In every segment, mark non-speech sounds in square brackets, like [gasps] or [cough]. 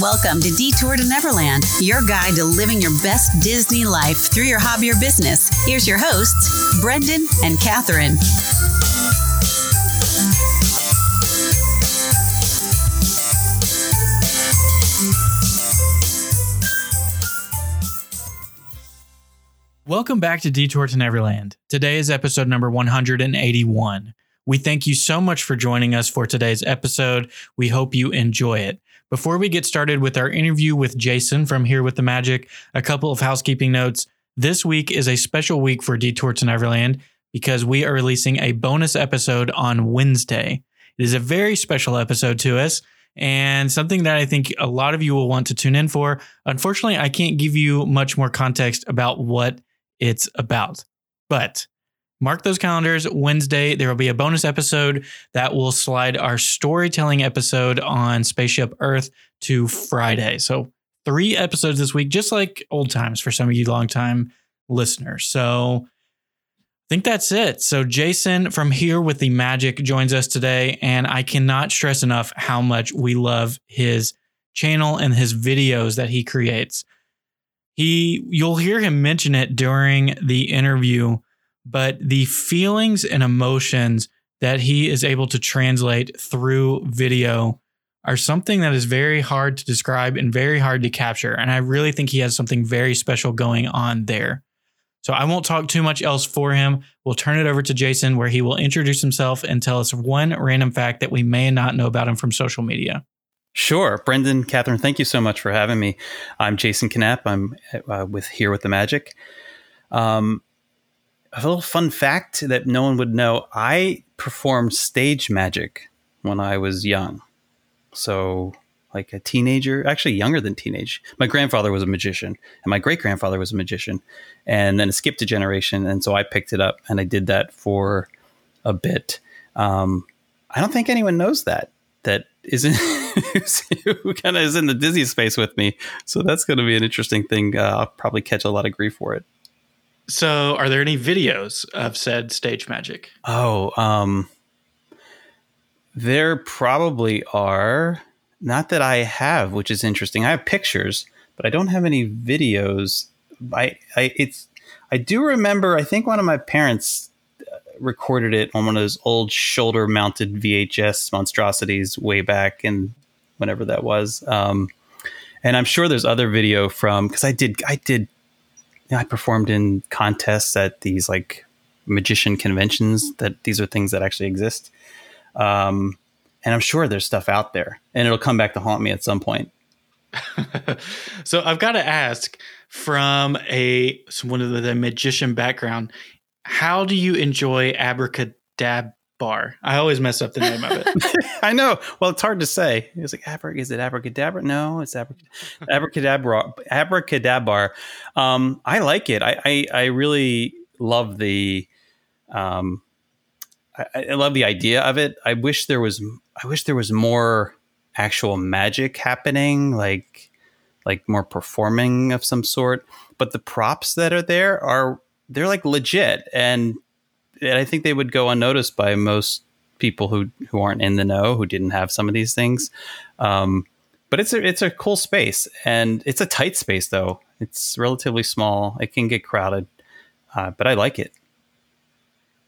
Welcome to Detour to Neverland, your guide to living your best Disney life through your hobby or business. Here's your hosts, Brendan and Catherine. Welcome back to Detour to Neverland. Today is episode number 181. We thank you so much for joining us for today's episode. We hope you enjoy it. Before we get started with our interview with Jason from Here with the Magic, a couple of housekeeping notes. This week is a special week for Detour to Neverland because we are releasing a bonus episode on Wednesday. It is a very special episode to us and something that I think a lot of you will want to tune in for. Unfortunately, I can't give you much more context about what it's about. But mark those calendars. Wednesday, there will be a bonus episode that will slide our storytelling episode on Spaceship Earth to Friday. So, three episodes this week, just like old times for some of you longtime listeners. So, I think that's it. So, Jason from Here with the Magic joins us today, and I cannot stress enough how much we love his channel and his videos that he creates. He you'll hear him mention it during the interview, but the feelings and emotions that he is able to translate through video are something that is very hard to describe and very hard to capture. And I really think he has something very special going on there. So I won't talk too much else for him. We'll turn it over to Jason, where he will introduce himself and tell us one random fact that we may not know about him from social media. Sure. Brendan, Catherine, thank you so much for having me. I'm Jason Knapp. I'm uh, with Here with the Magic. Um, a little fun fact that no one would know I performed stage magic when I was young. So, like a teenager, actually younger than teenage. My grandfather was a magician, and my great grandfather was a magician. And then it skipped a generation. And so I picked it up and I did that for a bit. Um, I don't think anyone knows that, that isn't [laughs] who kind of is in the Disney space with me. So that's going to be an interesting thing. Uh, I'll probably catch a lot of grief for it. So, are there any videos of said stage magic? Oh, um, there probably are. Not that I have, which is interesting. I have pictures, but I don't have any videos. I, I, it's, I do remember. I think one of my parents recorded it on one of those old shoulder mounted VHS monstrosities way back in whenever that was. Um, and I'm sure there's other video from because I did I did you know, I performed in contests at these like magician conventions that these are things that actually exist. Um, and I'm sure there's stuff out there, and it'll come back to haunt me at some point. [laughs] so I've got to ask from a someone of the magician background, how do you enjoy abracadabra? I always mess up the name of it. [laughs] I know. Well, it's hard to say. It's like abra. Is it abracadabra? No, it's [laughs] abracadabra. Abracadabra. Um, I like it. I, I, I really love the. Um, I, I love the idea of it. I wish there was. I wish there was more actual magic happening, like like more performing of some sort. But the props that are there are they're like legit, and, and I think they would go unnoticed by most people who who aren't in the know, who didn't have some of these things. Um, but it's a it's a cool space, and it's a tight space though. It's relatively small. It can get crowded, uh, but I like it.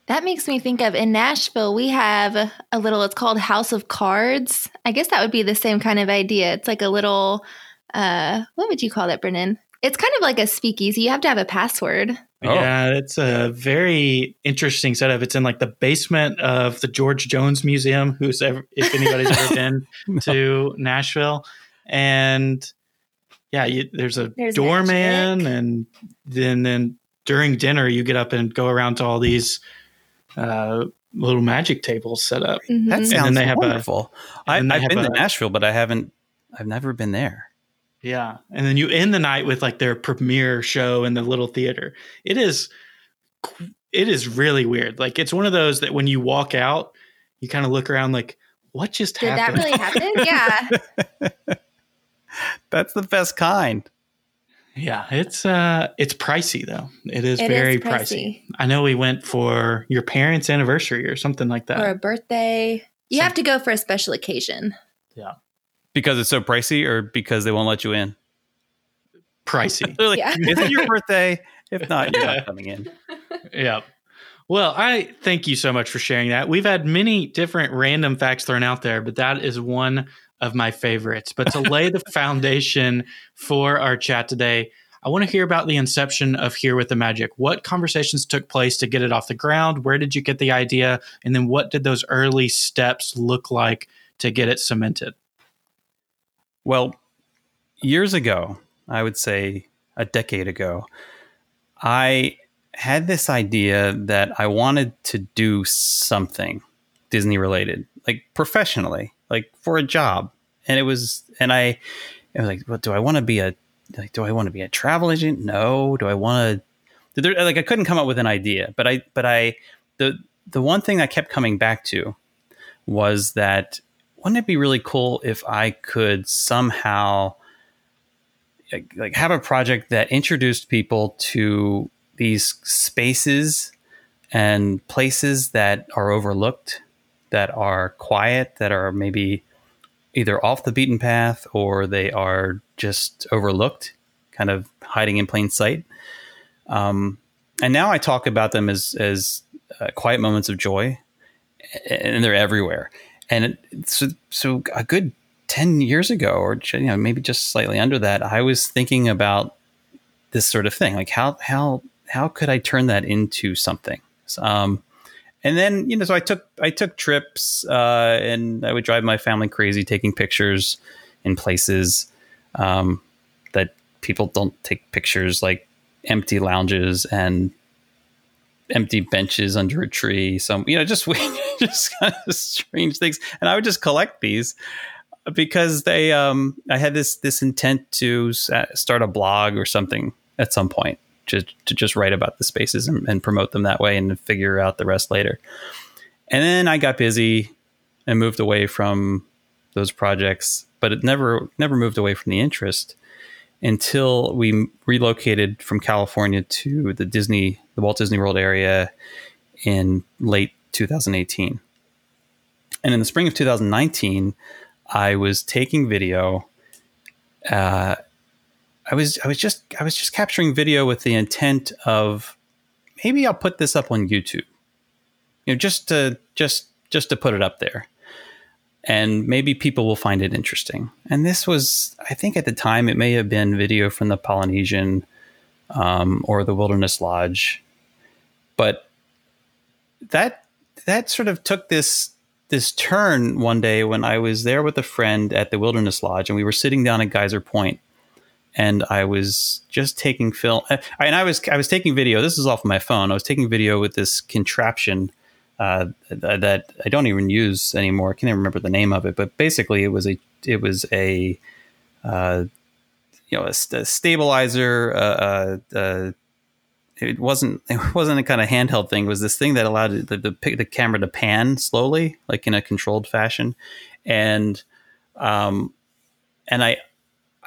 That makes me think of in Nashville, we have a little, it's called House of Cards. I guess that would be the same kind of idea. It's like a little, uh, what would you call that, Brendan? It's kind of like a speakeasy. You have to have a password. Oh. Yeah, it's a very interesting setup. It's in like the basement of the George Jones Museum. Who's ever, if anybody's ever [laughs] been no. to Nashville, and yeah, you, there's a there's doorman, magic. and then then during dinner you get up and go around to all these uh, little magic tables set up. Mm-hmm. That sounds wonderful. I, have been a, to Nashville, but I haven't. I've never been there. Yeah. And then you end the night with like their premiere show in the little theater. It is it is really weird. Like it's one of those that when you walk out, you kind of look around like, what just Did happened? Did that really happen? [laughs] yeah. [laughs] That's the best kind. Yeah, it's uh it's pricey though. It is it very is pricey. pricey. I know we went for your parents' anniversary or something like that. Or a birthday. You have to go for a special occasion. Yeah. Because it's so pricey, or because they won't let you in? Pricey. [laughs] They're like, Yeah. is it your birthday? If not, you're not coming in. yeah. Well, I thank you so much for sharing that. We've had many different random facts thrown out there, but that is one of my favorites. But to lay the [laughs] foundation for our chat today, I want to hear about the inception of Here with the Magic. What conversations took place to get it off the ground? Where did you get the idea? And then what did those early steps look like to get it cemented? Well, years ago, I would say a decade ago, I had this idea that I wanted to do something Disney related, like professionally, like for a job. And it was, and I, I was like, what do I want to be a, like, do I want to be a travel agent? No. Do I want to, there, like, I couldn't come up with an idea, but I, but I, the, the one thing I kept coming back to was that wouldn't it be really cool if I could somehow like, like have a project that introduced people to these spaces and places that are overlooked, that are quiet, that are maybe either off the beaten path or they are just overlooked, kind of hiding in plain sight. Um, and now I talk about them as as uh, quiet moments of joy, and they're everywhere. And it, so, so a good ten years ago, or you know, maybe just slightly under that, I was thinking about this sort of thing, like how how how could I turn that into something? Um, and then you know, so I took I took trips, uh, and I would drive my family crazy taking pictures in places um, that people don't take pictures, like empty lounges and empty benches under a tree. Some you know, just [laughs] just kind of strange things, and I would just collect these because they um, I had this this intent to start a blog or something at some point to, to just write about the spaces and, and promote them that way and figure out the rest later. And then I got busy and moved away from those projects, but it never never moved away from the interest until we relocated from California to the Disney, the Walt Disney World area in late 2018. And in the spring of 2019, I was taking video. Uh, I was I was just I was just capturing video with the intent of maybe I'll put this up on YouTube. You know, just to just just to put it up there. And maybe people will find it interesting. And this was, I think at the time, it may have been video from the Polynesian um, or the Wilderness Lodge. But that that sort of took this this turn one day when I was there with a friend at the Wilderness Lodge, and we were sitting down at Geyser Point, and I was just taking film, and I was I was taking video. This is off my phone. I was taking video with this contraption uh, that I don't even use anymore. I can't even remember the name of it, but basically, it was a it was a uh, you know a, a stabilizer. Uh, uh, uh, it wasn't [laughs] it wasn't a kind of handheld thing. It was this thing that allowed the, the the camera to pan slowly, like in a controlled fashion, and um, and I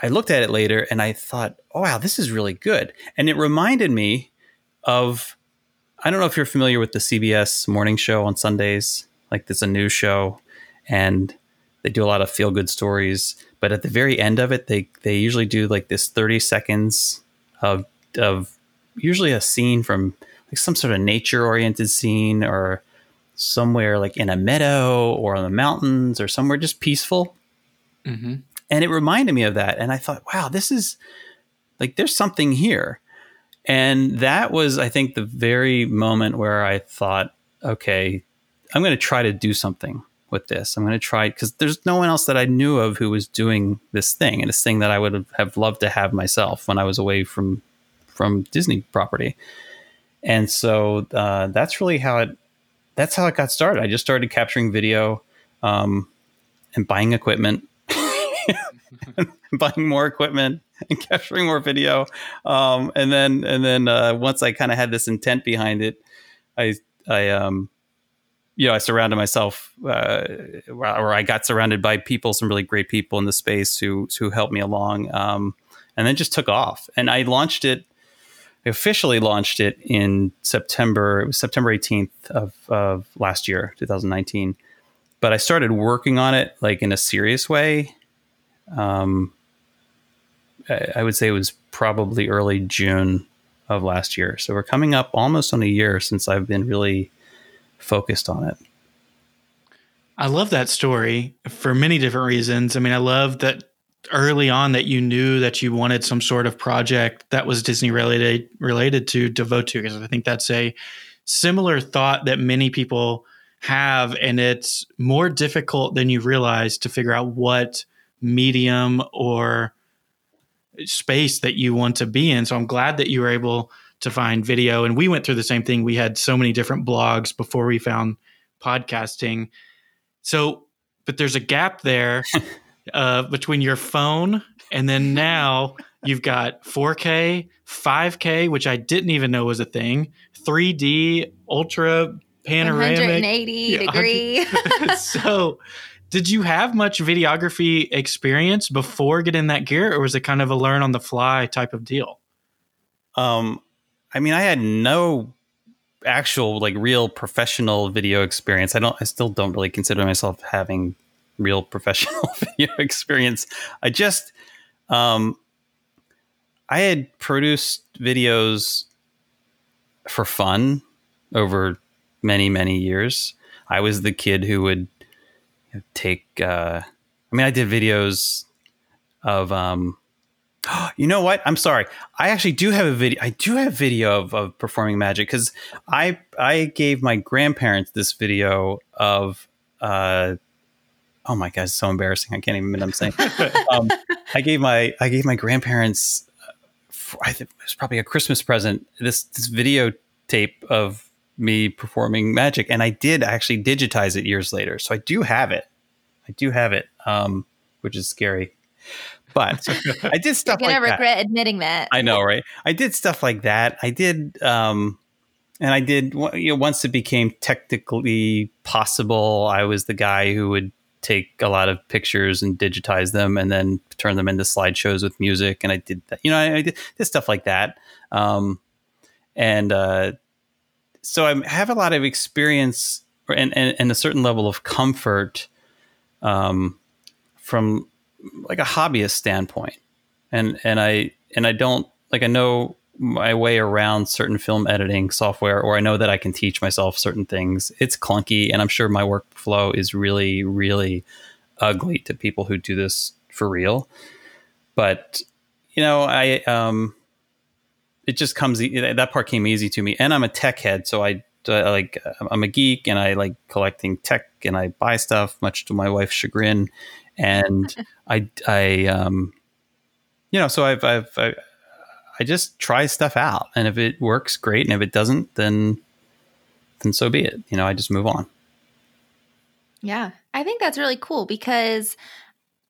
I looked at it later and I thought, oh wow, this is really good, and it reminded me of I don't know if you're familiar with the CBS morning show on Sundays, like there's a news show, and they do a lot of feel good stories. But at the very end of it, they they usually do like this 30 seconds of of usually a scene from like some sort of nature oriented scene or somewhere like in a meadow or on the mountains or somewhere just peaceful. Mm-hmm. And it reminded me of that. And I thought, wow, this is like there's something here. And that was, I think, the very moment where I thought, okay, I'm going to try to do something with this. I'm going to try because there's no one else that I knew of who was doing this thing and this thing that I would have loved to have myself when I was away from from Disney property. And so uh, that's really how it that's how it got started. I just started capturing video um, and buying equipment, [laughs] buying more equipment and capturing more video. Um, and then and then uh, once I kind of had this intent behind it, I I um you know I surrounded myself uh, or I got surrounded by people, some really great people in the space who who helped me along. Um, and then just took off. And I launched it I officially launched it in September. It was September 18th of, of last year, 2019. But I started working on it like in a serious way Um, I, I would say it was probably early June of last year. So we're coming up almost on a year since I've been really focused on it. I love that story for many different reasons. I mean, I love that early on that you knew that you wanted some sort of project that was Disney related related to devote to because I think that's a similar thought that many people have and it's more difficult than you realize to figure out what medium or space that you want to be in. So I'm glad that you were able to find video and we went through the same thing. We had so many different blogs before we found podcasting. So but there's a gap there [laughs] uh, between your phone and then now you've got 4K, 5K, which I didn't even know was a thing, 3D, ultra panoramic, 180 yeah, degree. [laughs] so, did you have much videography experience before getting that gear, or was it kind of a learn on the fly type of deal? Um, I mean, I had no actual like real professional video experience. I don't. I still don't really consider myself having real professional [laughs] video experience. I just, um, I had produced videos for fun over many, many years. I was the kid who would take, uh, I mean, I did videos of, um, [gasps] you know what? I'm sorry. I actually do have a video. I do have video of, of performing magic because I I gave my grandparents this video of uh, oh my god, it's so embarrassing. I can't even admit I'm saying. [laughs] um, I gave my I gave my grandparents. Uh, I think it was probably a Christmas present. This this videotape of me performing magic, and I did actually digitize it years later. So I do have it. I do have it, um, which is scary. But [laughs] I did stuff You're gonna like regret that. admitting that. I know, right? I did stuff like that. I did. Um, and I did you know, once it became technically possible. I was the guy who would take a lot of pictures and digitize them and then turn them into slideshows with music. And I did that, you know, I, I did, did, stuff like that. Um, and uh, so I have a lot of experience and, and, and a certain level of comfort um, from like a hobbyist standpoint. And, and I, and I don't like, I know my way around certain film editing software, or I know that I can teach myself certain things. It's clunky, and I'm sure my workflow is really, really ugly to people who do this for real. But you know, I um, it just comes that part came easy to me, and I'm a tech head, so I uh, like I'm a geek, and I like collecting tech, and I buy stuff, much to my wife's chagrin, and [laughs] I I um, you know, so I've I've I, I just try stuff out, and if it works, great, and if it doesn't, then then so be it. You know, I just move on. Yeah, I think that's really cool because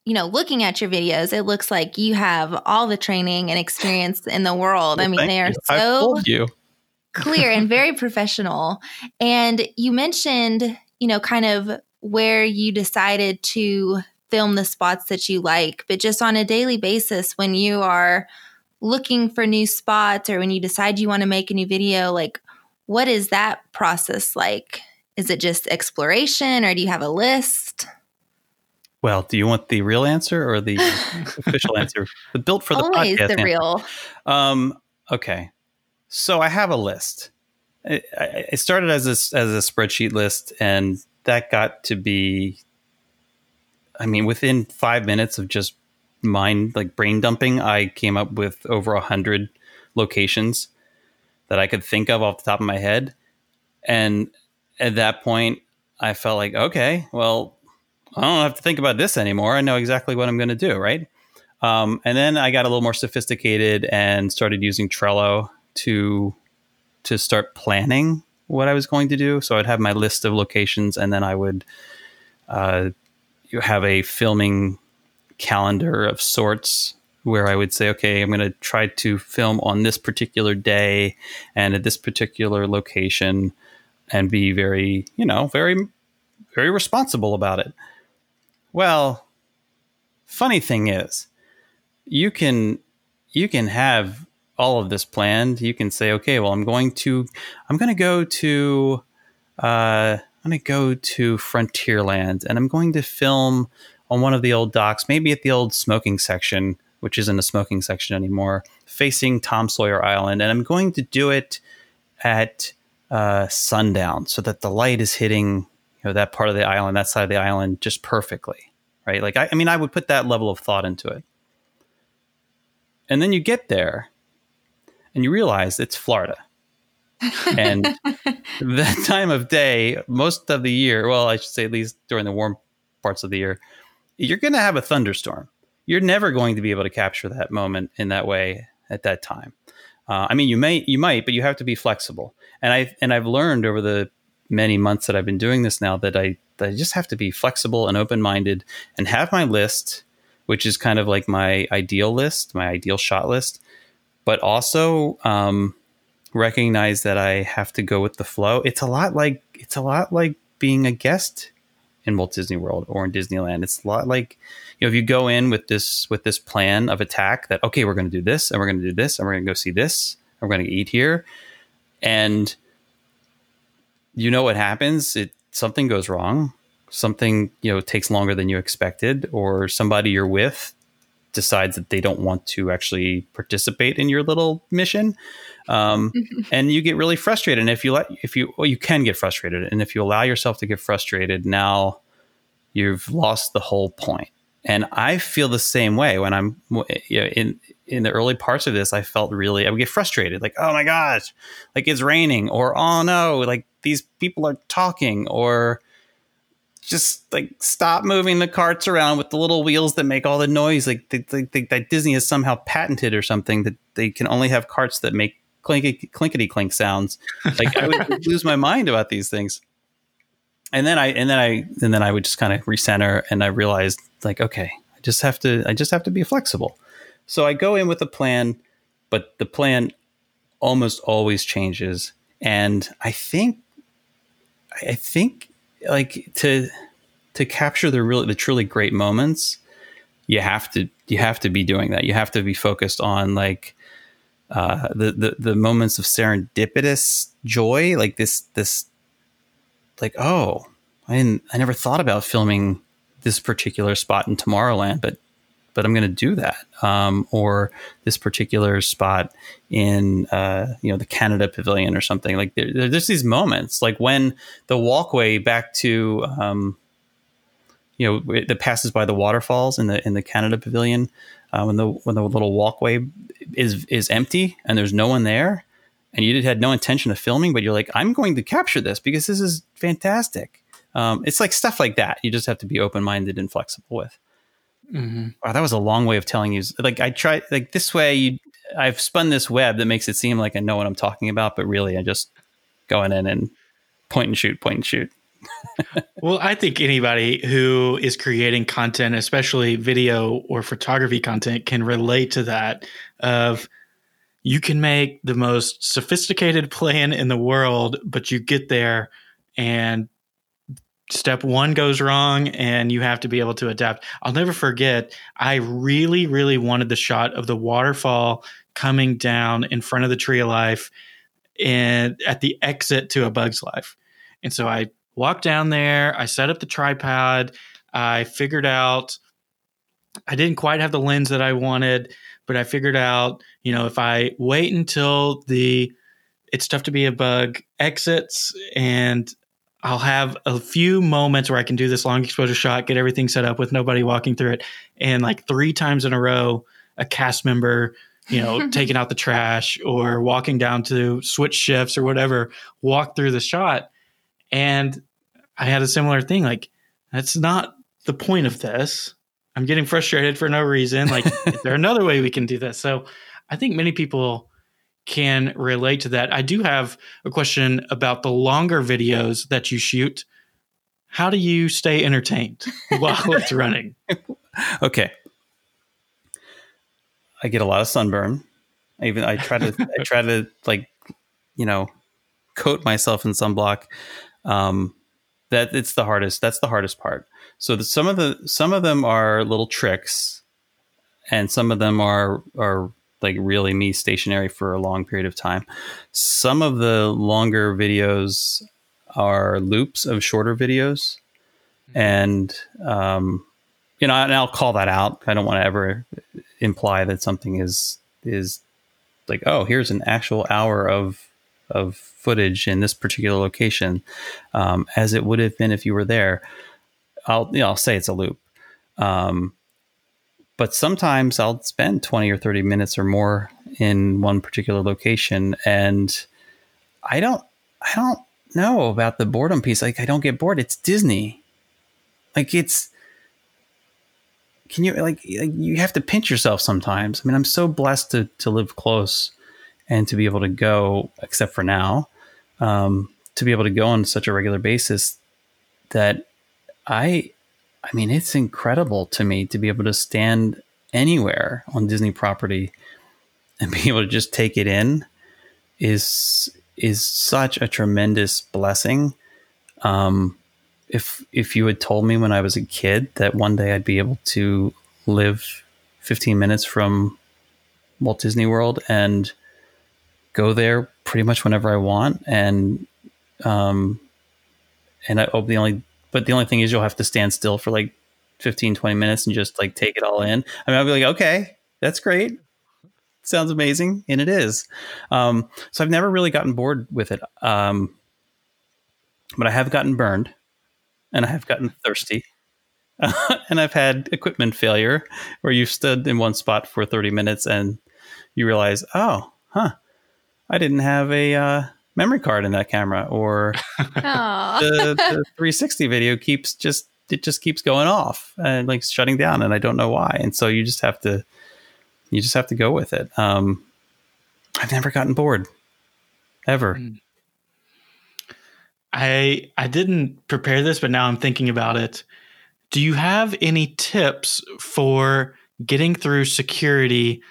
you know, looking at your videos, it looks like you have all the training and experience in the world. Well, I mean, they are you. so clear and very [laughs] professional. And you mentioned, you know, kind of where you decided to film the spots that you like, but just on a daily basis when you are looking for new spots or when you decide you want to make a new video, like what is that process like? Is it just exploration or do you have a list? Well, do you want the real answer or the official [laughs] answer? The built for the Always podcast the real. Um, okay. So I have a list. It, it started as a, as a spreadsheet list, and that got to be, I mean, within five minutes of just mind like brain dumping, I came up with over a hundred locations that I could think of off the top of my head. And at that point, I felt like, okay, well, I don't have to think about this anymore. I know exactly what I'm going to do, right? Um, and then I got a little more sophisticated and started using Trello to to start planning what I was going to do. So I'd have my list of locations, and then I would uh, have a filming calendar of sorts where I would say, okay, I'm going to try to film on this particular day and at this particular location and be very, you know, very, very responsible about it. Well, funny thing is, you can, you can have all of this planned. You can say, okay, well, I'm going to, I'm going to go to, uh, I'm going to go to Frontierland and I'm going to film on one of the old docks, maybe at the old smoking section, which isn't a smoking section anymore, facing Tom Sawyer Island. And I'm going to do it at uh, sundown so that the light is hitting you know that part of the island, that side of the island, just perfectly, right? Like I, I mean, I would put that level of thought into it. And then you get there, and you realize it's Florida. [laughs] and that time of day, most of the year, well, I should say at least during the warm parts of the year, you're going to have a thunderstorm. You're never going to be able to capture that moment in that way at that time. Uh, I mean, you may, you might, but you have to be flexible. And I and I've learned over the many months that I've been doing this now that I that I just have to be flexible and open minded and have my list, which is kind of like my ideal list, my ideal shot list, but also um, recognize that I have to go with the flow. It's a lot like it's a lot like being a guest in Walt Disney World or in Disneyland. It's a lot like you know if you go in with this with this plan of attack that okay we're going to do this and we're going to do this and we're going to go see this and we're going to eat here and you know what happens it something goes wrong something you know takes longer than you expected or somebody you're with decides that they don't want to actually participate in your little mission um, [laughs] and you get really frustrated. And if you let if you well you can get frustrated. And if you allow yourself to get frustrated now you've lost the whole point. And i feel the same way when i'm you know, in in the early parts of this, I felt really, I would get frustrated, like, oh my gosh, like it's raining, or oh no, like these people are talking, or just like stop moving the carts around with the little wheels that make all the noise. Like they, think that Disney has somehow patented or something that they can only have carts that make clinkety, clinkety clink sounds. Like I would [laughs] lose my mind about these things. And then I, and then I, and then I would just kind of recenter and I realized like, okay, I just have to, I just have to be flexible so I go in with a plan, but the plan almost always changes. And I think, I think like to, to capture the really, the truly great moments, you have to, you have to be doing that. You have to be focused on like, uh, the, the, the moments of serendipitous joy, like this, this, like, oh, I didn't, I never thought about filming this particular spot in Tomorrowland, but but I'm going to do that. Um, or this particular spot in, uh, you know, the Canada Pavilion or something. Like there, there's these moments, like when the walkway back to, um, you know, that passes by the waterfalls in the in the Canada Pavilion, uh, when the when the little walkway is is empty and there's no one there, and you had no intention of filming, but you're like, I'm going to capture this because this is fantastic. Um, it's like stuff like that. You just have to be open minded and flexible with. Mm-hmm. Wow, that was a long way of telling you. Like I try, like this way, you, I've spun this web that makes it seem like I know what I'm talking about, but really, I'm just going in and point and shoot, point and shoot. [laughs] well, I think anybody who is creating content, especially video or photography content, can relate to that. Of you can make the most sophisticated [laughs] plan in the world, but you get there and step one goes wrong and you have to be able to adapt. I'll never forget, I really, really wanted the shot of the waterfall coming down in front of the tree of life and at the exit to a bug's life. And so I walked down there, I set up the tripod, I figured out I didn't quite have the lens that I wanted, but I figured out, you know, if I wait until the it's tough to be a bug exits and I'll have a few moments where I can do this long exposure shot, get everything set up with nobody walking through it. And like three times in a row, a cast member, you know, [laughs] taking out the trash or walking down to switch shifts or whatever, walk through the shot. And I had a similar thing. Like, that's not the point of this. I'm getting frustrated for no reason. Like, is there [laughs] another way we can do this? So I think many people can relate to that. I do have a question about the longer videos that you shoot. How do you stay entertained [laughs] while it's running? Okay. I get a lot of sunburn. I even I try to I try to like you know coat myself in sunblock. Um, that it's the hardest. That's the hardest part. So the, some of the some of them are little tricks, and some of them are are like really me stationary for a long period of time. Some of the longer videos are loops of shorter videos, mm-hmm. and um, you know, and I'll call that out. I don't want to ever imply that something is is like, oh, here's an actual hour of of footage in this particular location, um, as it would have been if you were there. I'll you know I'll say it's a loop, um, but sometimes I'll spend twenty or thirty minutes or more in one particular location, and I don't I don't know about the boredom piece. Like I don't get bored. It's Disney. Like it's can you like, like you have to pinch yourself sometimes. I mean, I'm so blessed to to live close and to be able to go, except for now, um, to be able to go on such a regular basis that I I mean, it's incredible to me to be able to stand anywhere on Disney property and [laughs] be able to just take it in is is such a tremendous blessing. Um, if if you had told me when I was a kid that one day I'd be able to live 15 minutes from Walt Disney World and go there pretty much whenever I want and um and I hope the only but the only thing is you'll have to stand still for like 15 20 minutes and just like take it all in. I mean I'll be like okay, that's great. Sounds amazing and it is. Um so I've never really gotten bored with it. Um but I have gotten burned and I have gotten thirsty. [laughs] and I've had equipment failure where you've stood in one spot for 30 minutes and you realize, oh, huh, I didn't have a uh, memory card in that camera, or [laughs] the, the 360 video keeps just it just keeps going off and like shutting down, and I don't know why. And so you just have to you just have to go with it. Um, I've never gotten bored ever. Mm. I I didn't prepare this, but now I'm thinking about it. Do you have any tips for getting through security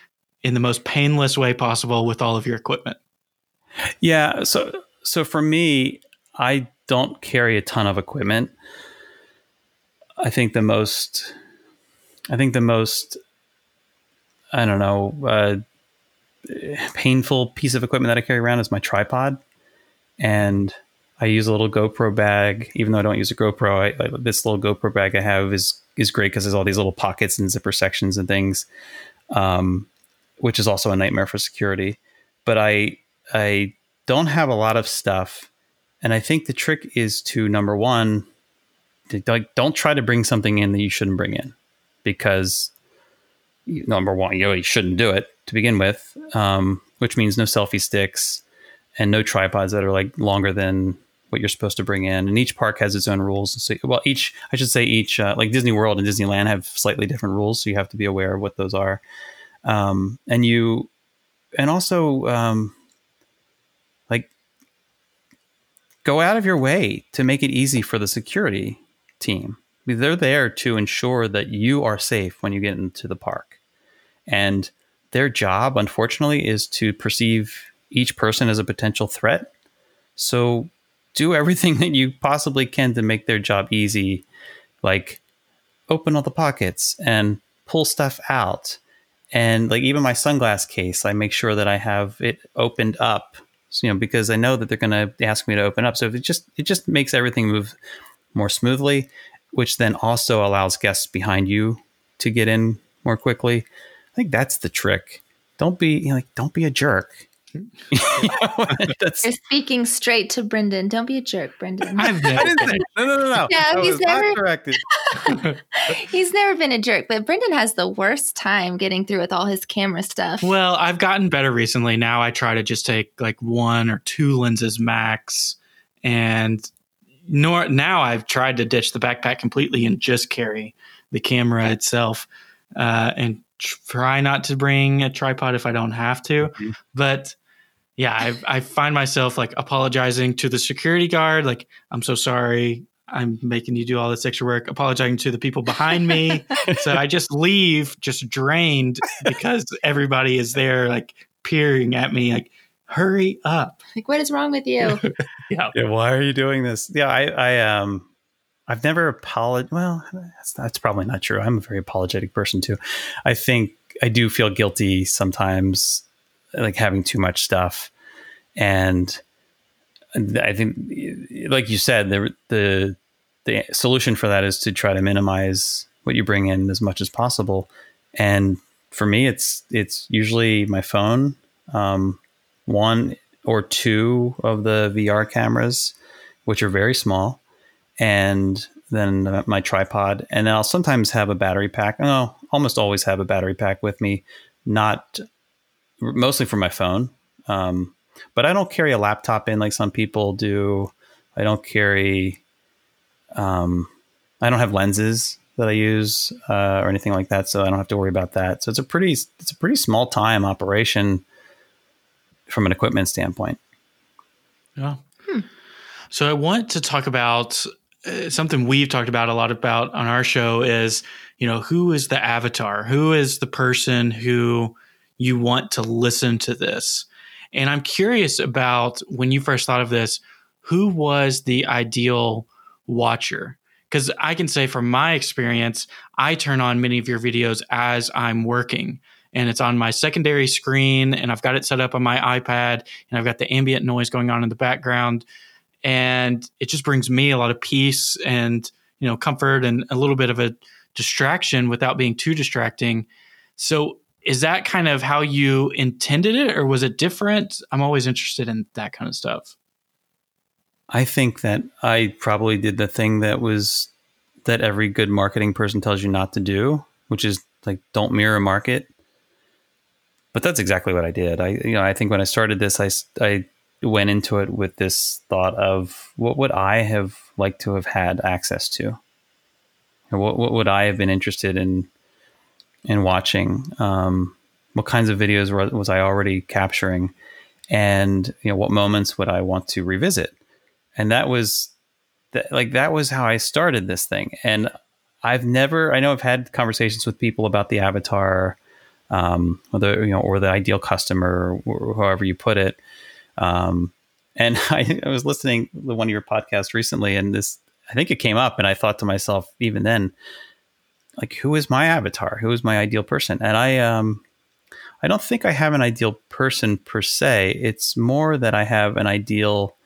in the most painless way possible with all of your equipment? Yeah, so so for me, I don't carry a ton of equipment. I think the most I think the most I don't know, uh, painful piece of equipment that I carry around is my tripod. And I use a little GoPro bag, even though I don't use a GoPro. I, I, this little GoPro bag I have is is great because there's all these little pockets and zipper sections and things, um, which is also a nightmare for security. But I I don't have a lot of stuff, and I think the trick is to number one, to, like don't try to bring something in that you shouldn't bring in, because number one, you shouldn't do it to begin with, um, which means no selfie sticks and no tripods that are like longer than what you're supposed to bring in. And each park has its own rules. So, well, each I should say each uh, like Disney World and Disneyland have slightly different rules, so you have to be aware of what those are. Um, and you, and also um, like go out of your way to make it easy for the security team. They're there to ensure that you are safe when you get into the park, and their job, unfortunately, is to perceive each person as a potential threat. So do everything [laughs] that you possibly can to make their job easy, like open all the pockets and pull stuff out. And like even my sunglass case, I make sure that I have it opened up, you know, because I know that they're going to ask me to open up. So it just it just makes everything move more smoothly, which then also allows guests behind you to get in more quickly. I think that's the trick. Don't be you know, like don't be a jerk. [laughs] You're speaking straight to Brendan. Don't be a jerk, Brendan. I've never, I didn't say, [laughs] no, no, no, no. No, he's never corrected. [laughs] he's never been a jerk, but Brendan has the worst time getting through with all his camera stuff. Well, I've gotten better recently. Now I try to just take like one or two lenses max, and nor now I've tried to ditch the backpack completely and just carry the camera itself, uh, and try not to bring a tripod if I don't have to. Mm-hmm. But yeah, I, I find myself like apologizing to the security guard, like, I'm so sorry. I'm making you do all this extra work, apologizing to the people behind me. [laughs] so I just leave just drained because everybody is there, like peering at me, like, hurry up. Like, what is wrong with you? [laughs] yeah. yeah. Why are you doing this? Yeah. I, I, um, I've never apologized. Well, that's, that's probably not true. I'm a very apologetic person too. I think I do feel guilty sometimes, like having too much stuff, and I think, like you said, the the the solution for that is to try to minimize what you bring in as much as possible. And for me, it's it's usually my phone, um, one or two of the VR cameras, which are very small, and then my tripod, and I'll sometimes have a battery pack. No, almost always have a battery pack with me, not mostly for my phone. Um, but I don't carry a laptop in like some people do. I don't carry, um, I don't have lenses that I use uh, or anything like that, so I don't have to worry about that. So it's a pretty, it's a pretty small time operation from an equipment standpoint. Yeah. Hmm. So I want to talk about uh, something we've talked about a lot about on our show is, you know, who is the avatar? Who is the person who you want to listen to this? And I'm curious about when you first thought of this, who was the ideal watcher? Because I can say from my experience, I turn on many of your videos as I'm working and it's on my secondary screen and I've got it set up on my iPad and I've got the ambient noise going on in the background and it just brings me a lot of peace and you know comfort and a little bit of a distraction without being too distracting. So is that kind of how you intended it or was it different? I'm always interested in that kind of stuff. I think that I probably did the thing that was that every good marketing person tells you not to do, which is like don't mirror market. But that's exactly what I did. I you know, I think when I started this I I went into it with this thought of what would I have liked to have had access to? What what would I have been interested in in watching? Um, what kinds of videos were, was I already capturing? And you know, what moments would I want to revisit? and that was th- like that was how I started this thing. And I've never, I know I've had conversations with people about the avatar, um, or the you know, or the ideal customer, or however you put it. Um, and [laughs] I, I was listening to one of your podcasts recently, and this, I think it came up, and I thought to myself, even then, like, who is my avatar? Who is my ideal person? And I, um, I don't think I have an ideal person per se. It's more that I have an ideal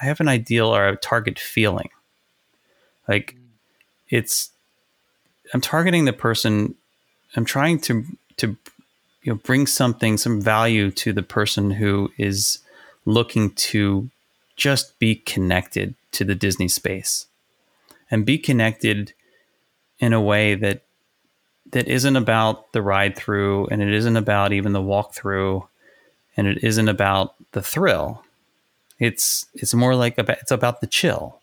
I have an ideal or a target feeling. Like it's I'm targeting the person I'm trying to to you know bring something some value to the person who is looking to just be connected to the Disney space and be connected in a way that that isn't about the ride through and it isn't about even the walk through and it isn't about the thrill it's it's more like about, it's about the chill.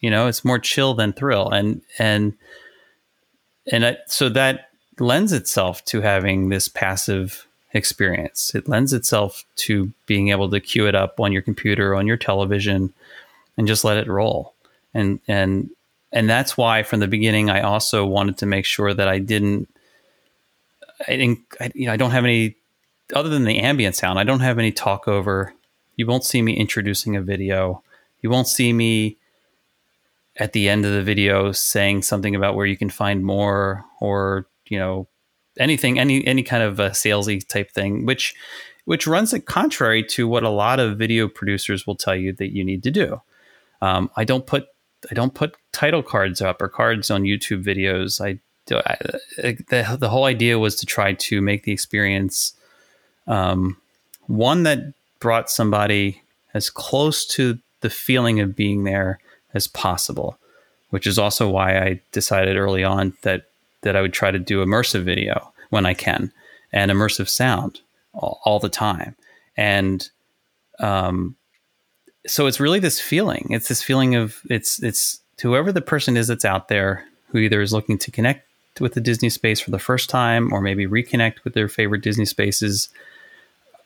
You know, it's more chill than thrill, and and and I, so that lends itself to having this passive experience. It lends itself to being able to queue it up on your computer, on your television, and just let it roll. And and and that's why from the beginning I also wanted to make sure that I didn't I didn't I, you know I don't have any other than the ambient sound. I don't have any talk over you won't see me introducing a video. You won't see me at the end of the video saying something about where you can find more or, you know, anything, any any kind of a salesy type thing, which which runs contrary to what a lot of video producers will tell you that you need to do. Um, I don't put I don't put title cards up or cards on YouTube videos. I, I the the whole idea was to try to make the experience um, one that brought somebody as close to the feeling of being there as possible, which is also why I decided early on that that I would try to do immersive video when I can and immersive sound all, all the time. And um, so it's really this feeling. It's this feeling of it's it's whoever the person is that's out there who either is looking to connect with the Disney space for the first time or maybe reconnect with their favorite Disney spaces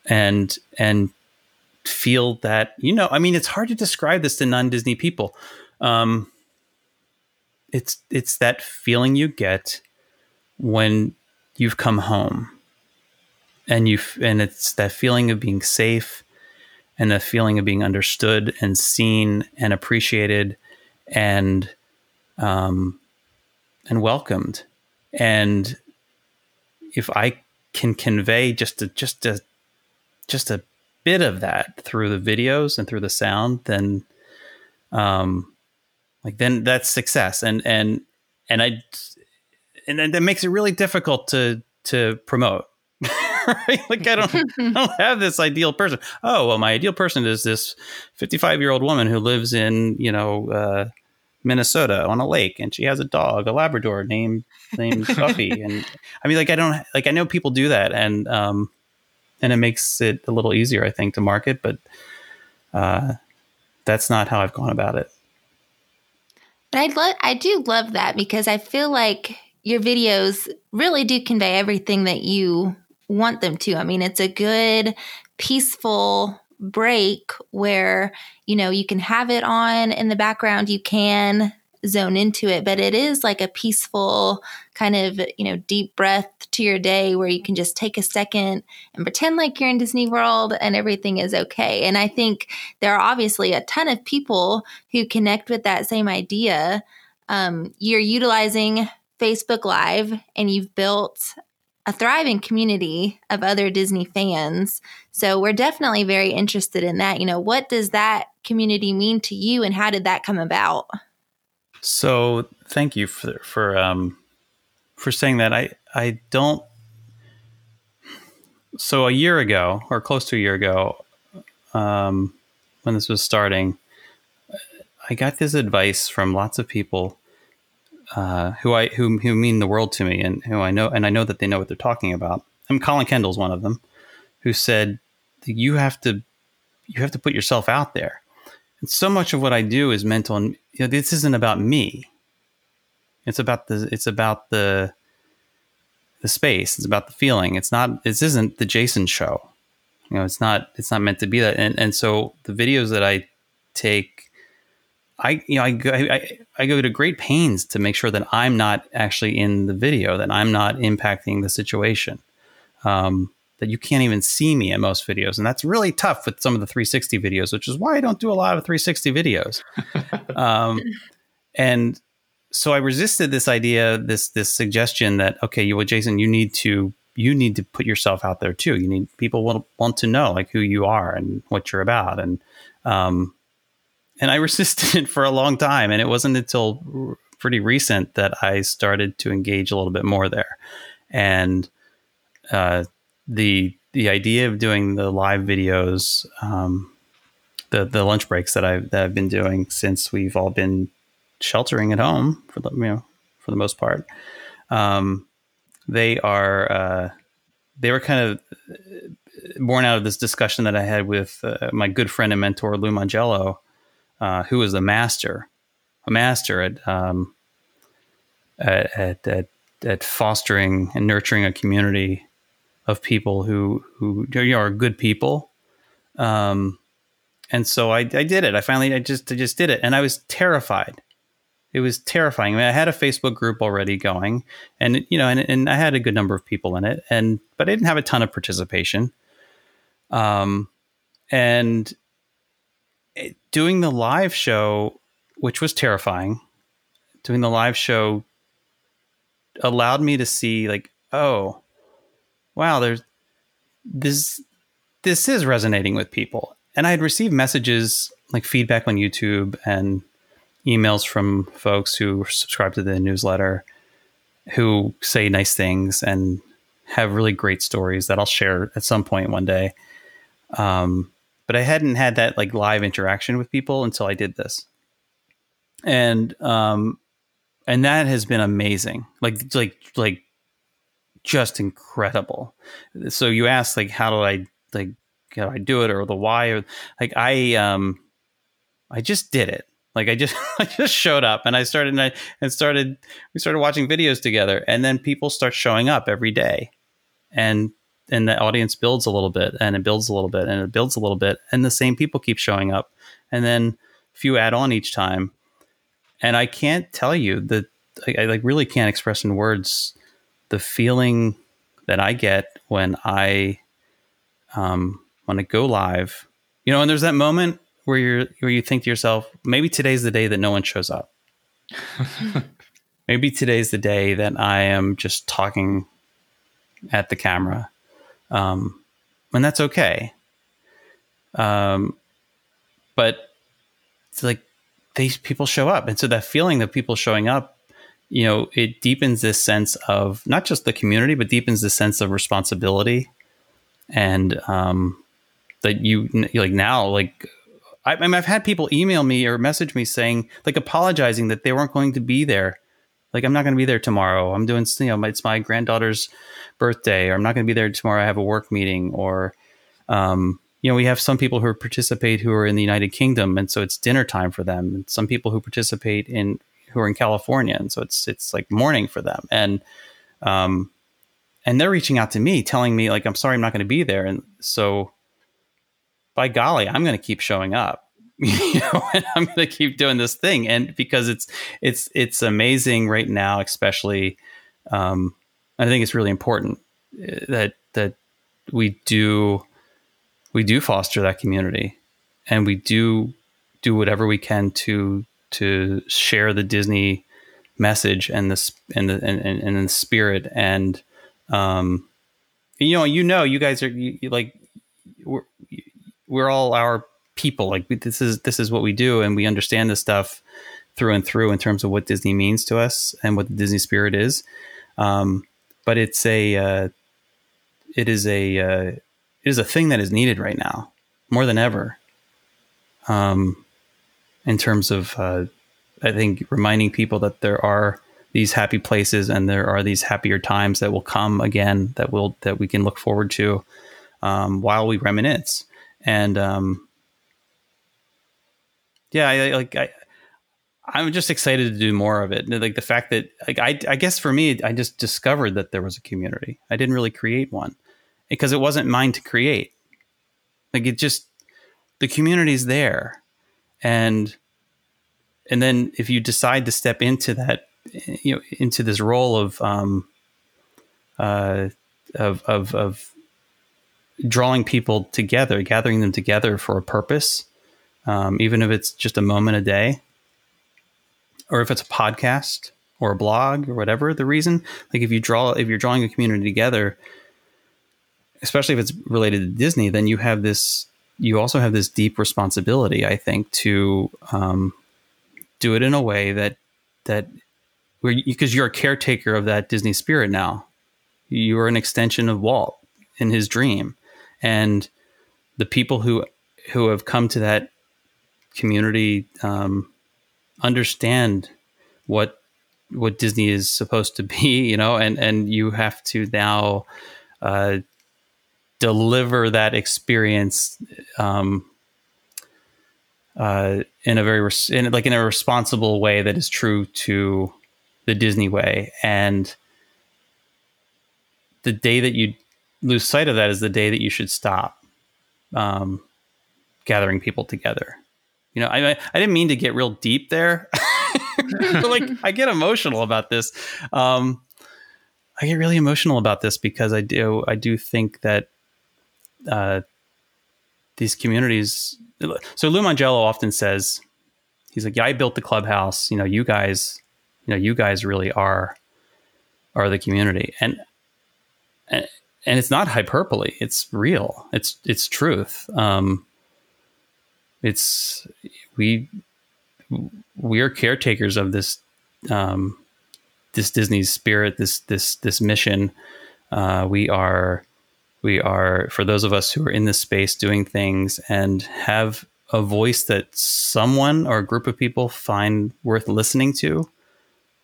and and feel that you know i mean it's hard to describe this to non-disney people. Um, it's it's that feeling you get when you've come home and you and it's that feeling of being safe and the feeling of being understood and seen and appreciated and um, and welcomed and if i can convey just a just a just a bit of that through the videos and through the sound, then um like then that's success. And and and I and that makes it really difficult to to promote. Right? [laughs] Like I don't, I don't [laughs] have this ideal person. Oh well, my ideal person is this 55 year old woman who lives in you know uh, Minnesota on a lake, and she has a dog, a Labrador named named [laughs] Buffy. and I mean, like I don't like I know people do that, and um, and it makes it a little easier, I think, to market, but uh, that's not how I've gone about it. And I love, I do love that because I feel like your videos really do convey everything that you want them to. I mean, it's a good, peaceful break where, you know, you can have it on in the background, you can zone into it, but it is like a peaceful kind of, you know, deep breath to your day where you can just take a second and pretend like you're in Disney World and everything is okay. And I think there are obviously a ton of people who connect with that same idea. Um, you're utilizing Facebook Live and you've built a thriving community of other Disney fans. So we're definitely very interested in that. You know, what does that community mean to you and how did that come about? So thank you for for um for saying that. I I don't so a year ago or close to a year ago, um, when this was starting, I got this advice from lots of people uh, who I who who mean the world to me and who I know and I know that they know what they're talking about. I'm Colin Kendall's one of them, who said you have to you have to put yourself out there. And so much of what I do is mental, and you know, this isn't about me. It's about the it's about the the space. It's about the feeling. It's not. This isn't the Jason show. You know, it's not. It's not meant to be that. And and so the videos that I take I you know I, I I go to great pains to make sure that I'm not actually in the video, that I'm not impacting the situation. Um, that you can't even see me in most videos, and that's really tough with some of the 360 videos, which is why I don't do a lot of 360 videos. [laughs] um, and so I resisted this idea, this this suggestion that okay, you well, Jason, you need to you need to put yourself out there too. You need people want want to know like who you are and what you're about, and um, and I [laughs] resisted it for a long time. And it wasn't until pretty recent that I started to engage a little bit more there. And uh, the the idea of doing the live videos, um, the the lunch breaks that I've that I've been doing since we've all been sheltering at home for the you know for the most part, um, they are uh, they were kind of born out of this discussion that I had with uh, my good friend and mentor Lou Mongello uh, who is a master, a master at, um, at, at, at, at, fostering and nurturing a community of people who, who you know, are good people. Um, and so I, I did it. I finally, I just, I just did it. And I was terrified. It was terrifying. I mean, I had a Facebook group already going and, you know, and, and I had a good number of people in it and, but I didn't have a ton of participation. Um, and doing the live show, which was terrifying, doing the live show allowed me to see like, oh, wow, there's this this is resonating with people. And I had received messages like feedback on YouTube and emails from folks who subscribe to the newsletter who say nice things and have really great stories that I'll share at some point one day. Um, but I hadn't had that like live interaction with people until I did this. And um and that has been amazing. Like like like just incredible. So you asked like how do I like how do I do it or the why or like I um I just did it. Like I just [laughs] I just showed up and I started and I and started we started watching videos together and then people start showing up every day. And and the audience builds a little bit and it builds a little bit and it builds a little bit and the same people keep showing up and then a few add on each time. And i can't tell you that I, I like really can't express in words the feeling that i get when i um when i go live. You know and there's that moment where you're where you think to yourself maybe today's the day that no one shows up. [laughs] Maybe today's the day that i am just talking at the camera um, and that's okay. Um, but it's like these people show up, and so that feeling of people showing up you know, it deepens this sense of not just the community, but deepens the sense of responsibility and um, that you like now like I, I mean, I've had people email me or message me saying like apologizing that they weren't going to be there. Like I'm not going to be there tomorrow. I'm doing you know it's my granddaughter's birthday, or I'm not going to be there tomorrow. I have a work meeting, or um, you know we have some people who participate who are in the United Kingdom, and so it's dinner time for them. And some people who participate in who are in California, and so it's it's like morning for them. And um, and they're reaching out to me, telling me like I'm sorry I'm not going to be there, and so by golly, I'm going to keep showing up. [laughs] you know, and I'm going to keep doing this thing, and because it's it's it's amazing right now, especially. Um, I think it's really important uh, that that we do we do foster that community, and we do do whatever we can to to share the Disney message and the and the and, and, and the spirit and um you know you know you guys are you, like we're we're all our people. Like this is this is what we do, and we understand this stuff through and through in terms of what Disney means to us and what the Disney spirit is. Um, but it's a uh, it is a uh, it is a thing that is needed right now more than ever. Um, in terms of uh, I think reminding people that there are these happy places and there are these happier times that will come again that will that we can look forward to um, while we reminisce and um, yeah, I, like I, I'm just excited to do more of it. Like the fact that, like, I, I guess for me, I just discovered that there was a community. I didn't really create one because it wasn't mine to create. Like it just, the community's there, and and then if you decide to step into that, you know, into this role of um, uh, of of of drawing people together, gathering them together for a purpose, um, even if it's just a moment a day, or if it's a podcast or a blog or whatever the reason. Like if you draw, if you're drawing a community together, especially if it's related to Disney, then you have this. You also have this deep responsibility, I think, to um, do it in a way that that where because you're a caretaker of that Disney spirit now. You are an extension of Walt in his dream and the people who who have come to that community um, understand what what Disney is supposed to be, [laughs] you know, and and you have to now uh, deliver that experience um, uh, in a very res- in, like in a responsible way that is true to the Disney way. And the day that you lose sight of that is the day that you should stop um, gathering people together. You know, I I didn't mean to get real deep there, [laughs] but like I get emotional about this. Um, I get really emotional about this because I do I do think that uh, these communities. So Lou Mongello often says, he's like, "Yeah, I built the clubhouse. You know, you guys, you know, you guys really are are the community." And and it's not hyperbole. It's real. It's it's truth. Um, it's we we are caretakers of this um, this Disney spirit, this this this mission. Uh, we are we are for those of us who are in this space doing things and have a voice that someone or a group of people find worth listening to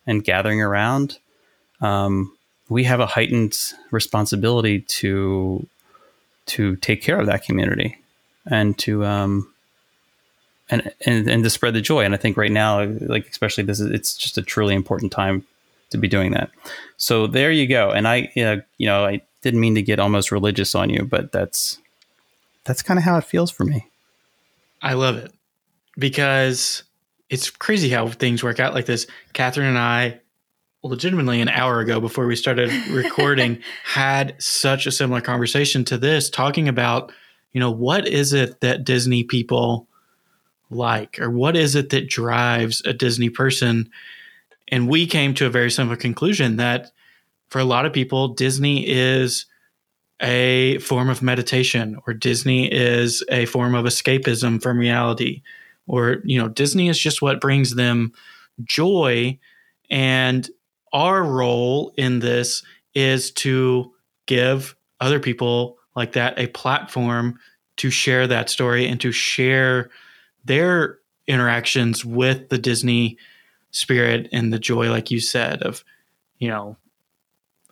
and gathering around. Um, we have a heightened responsibility to to take care of that community and to um and, and and to spread the joy. And i think right now like especially this is it's just a truly important time to be doing that. So there you go. And i uh, you know i didn't mean to get almost religious on you but that's that's kind of how it feels for me. I love it. Because it's crazy how things work out like this. Catherine and i legitimately an hour ago before we started [laughs] recording had such a similar conversation to this talking about you know what is it that disney people like or what is it that drives a disney person? And we came to a very simple conclusion that for a lot of people disney is a form of meditation or disney is a form of escapism from reality or you know disney is just what brings them joy. And our role in this is to give other people like that a platform to share that story and to share their interactions with the Disney spirit and the joy, like you said, of, you know,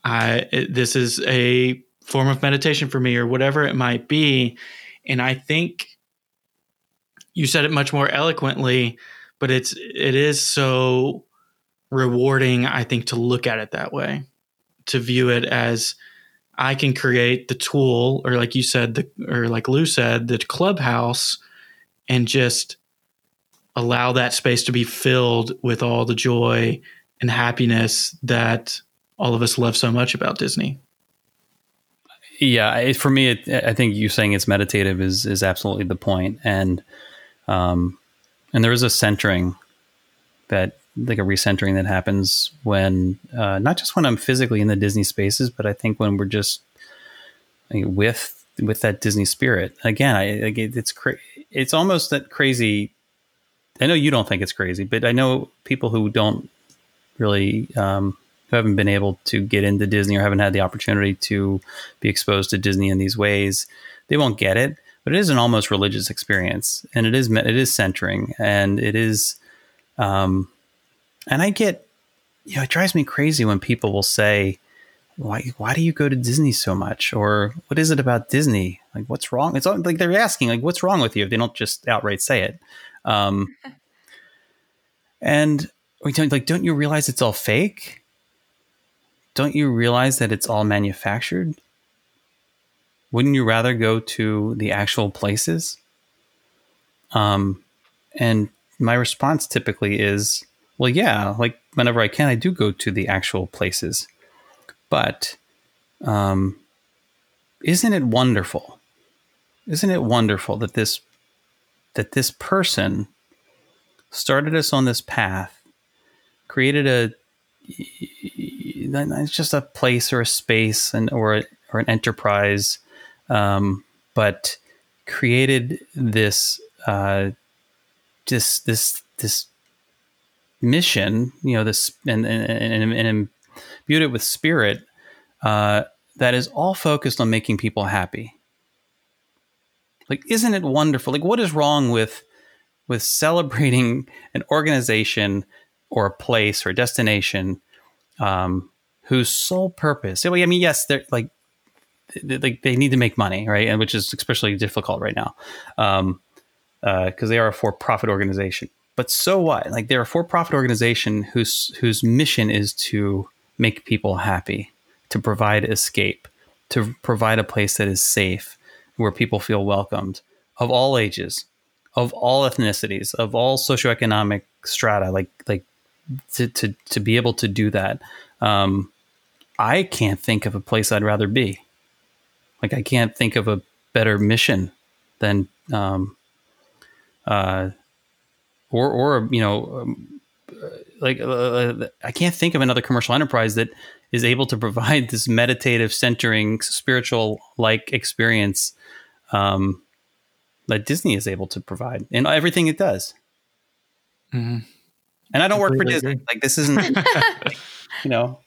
I, it, this is a form of meditation for me or whatever it might be. And I think you said it much more eloquently, but it's, it is so rewarding, I think, to look at it that way, to view it as, I can create the tool, or like you said, the, or like Lou said, the clubhouse, and just allow that space to be filled with all the joy and happiness that all of us love so much about Disney. Yeah, it, for me, it, I think you saying it's meditative is is absolutely the point, and um, and there is a centering that like a recentering that happens when uh, not just when I'm physically in the Disney spaces, but I think when we're just with with that Disney spirit. Again, I, I it's cra- it's almost that crazy. I know you don't think it's crazy, but I know people who don't really um, who haven't been able to get into Disney or haven't had the opportunity to be exposed to Disney in these ways. They won't get it, but it is an almost religious experience, and it is it is centering, and it is. Um, and I get, you know, it drives me crazy when people will say, why, why do you go to Disney so much? Or what is it about Disney? Like, what's wrong? It's like they're asking, like, what's wrong with you? If they don't just outright say it. Um, and we don't like, don't you realize it's all fake? Don't you realize that it's all manufactured? Wouldn't you rather go to the actual places? Um, and my response typically is, well, yeah, like whenever I can, I do go to the actual places. But um, isn't it wonderful? Isn't it wonderful that this that this person started us on this path, created a it's just a place or a space and or or an enterprise, um, but created this uh, just this this mission, you know, this and and, and, and imbued it with spirit uh, that is all focused on making people happy. Like, isn't it wonderful? Like, what is wrong with with celebrating [laughs] an organization or a place or a destination um, whose sole purpose? I mean, yes, they're like like they need to make money, right? And which is especially difficult right now because um, uh, they are a for-profit organization. But so what? Like they're a for-profit organization whose whose mission is to make people happy, to provide escape, to provide a place that is safe, where people feel welcomed, of all ages, of all ethnicities, of all socioeconomic strata. Like like to to to be able to do that. Um, I can't think of a place I'd rather be. Like I can't think of a better mission than um, uh, or or you know um, like uh, uh, I can't think of another commercial enterprise that is able to provide this meditative, centering, spiritual like experience um, that Disney is able to provide in everything it does. Mm-hmm. And I don't work for Disney. Like this isn't, [laughs] you know,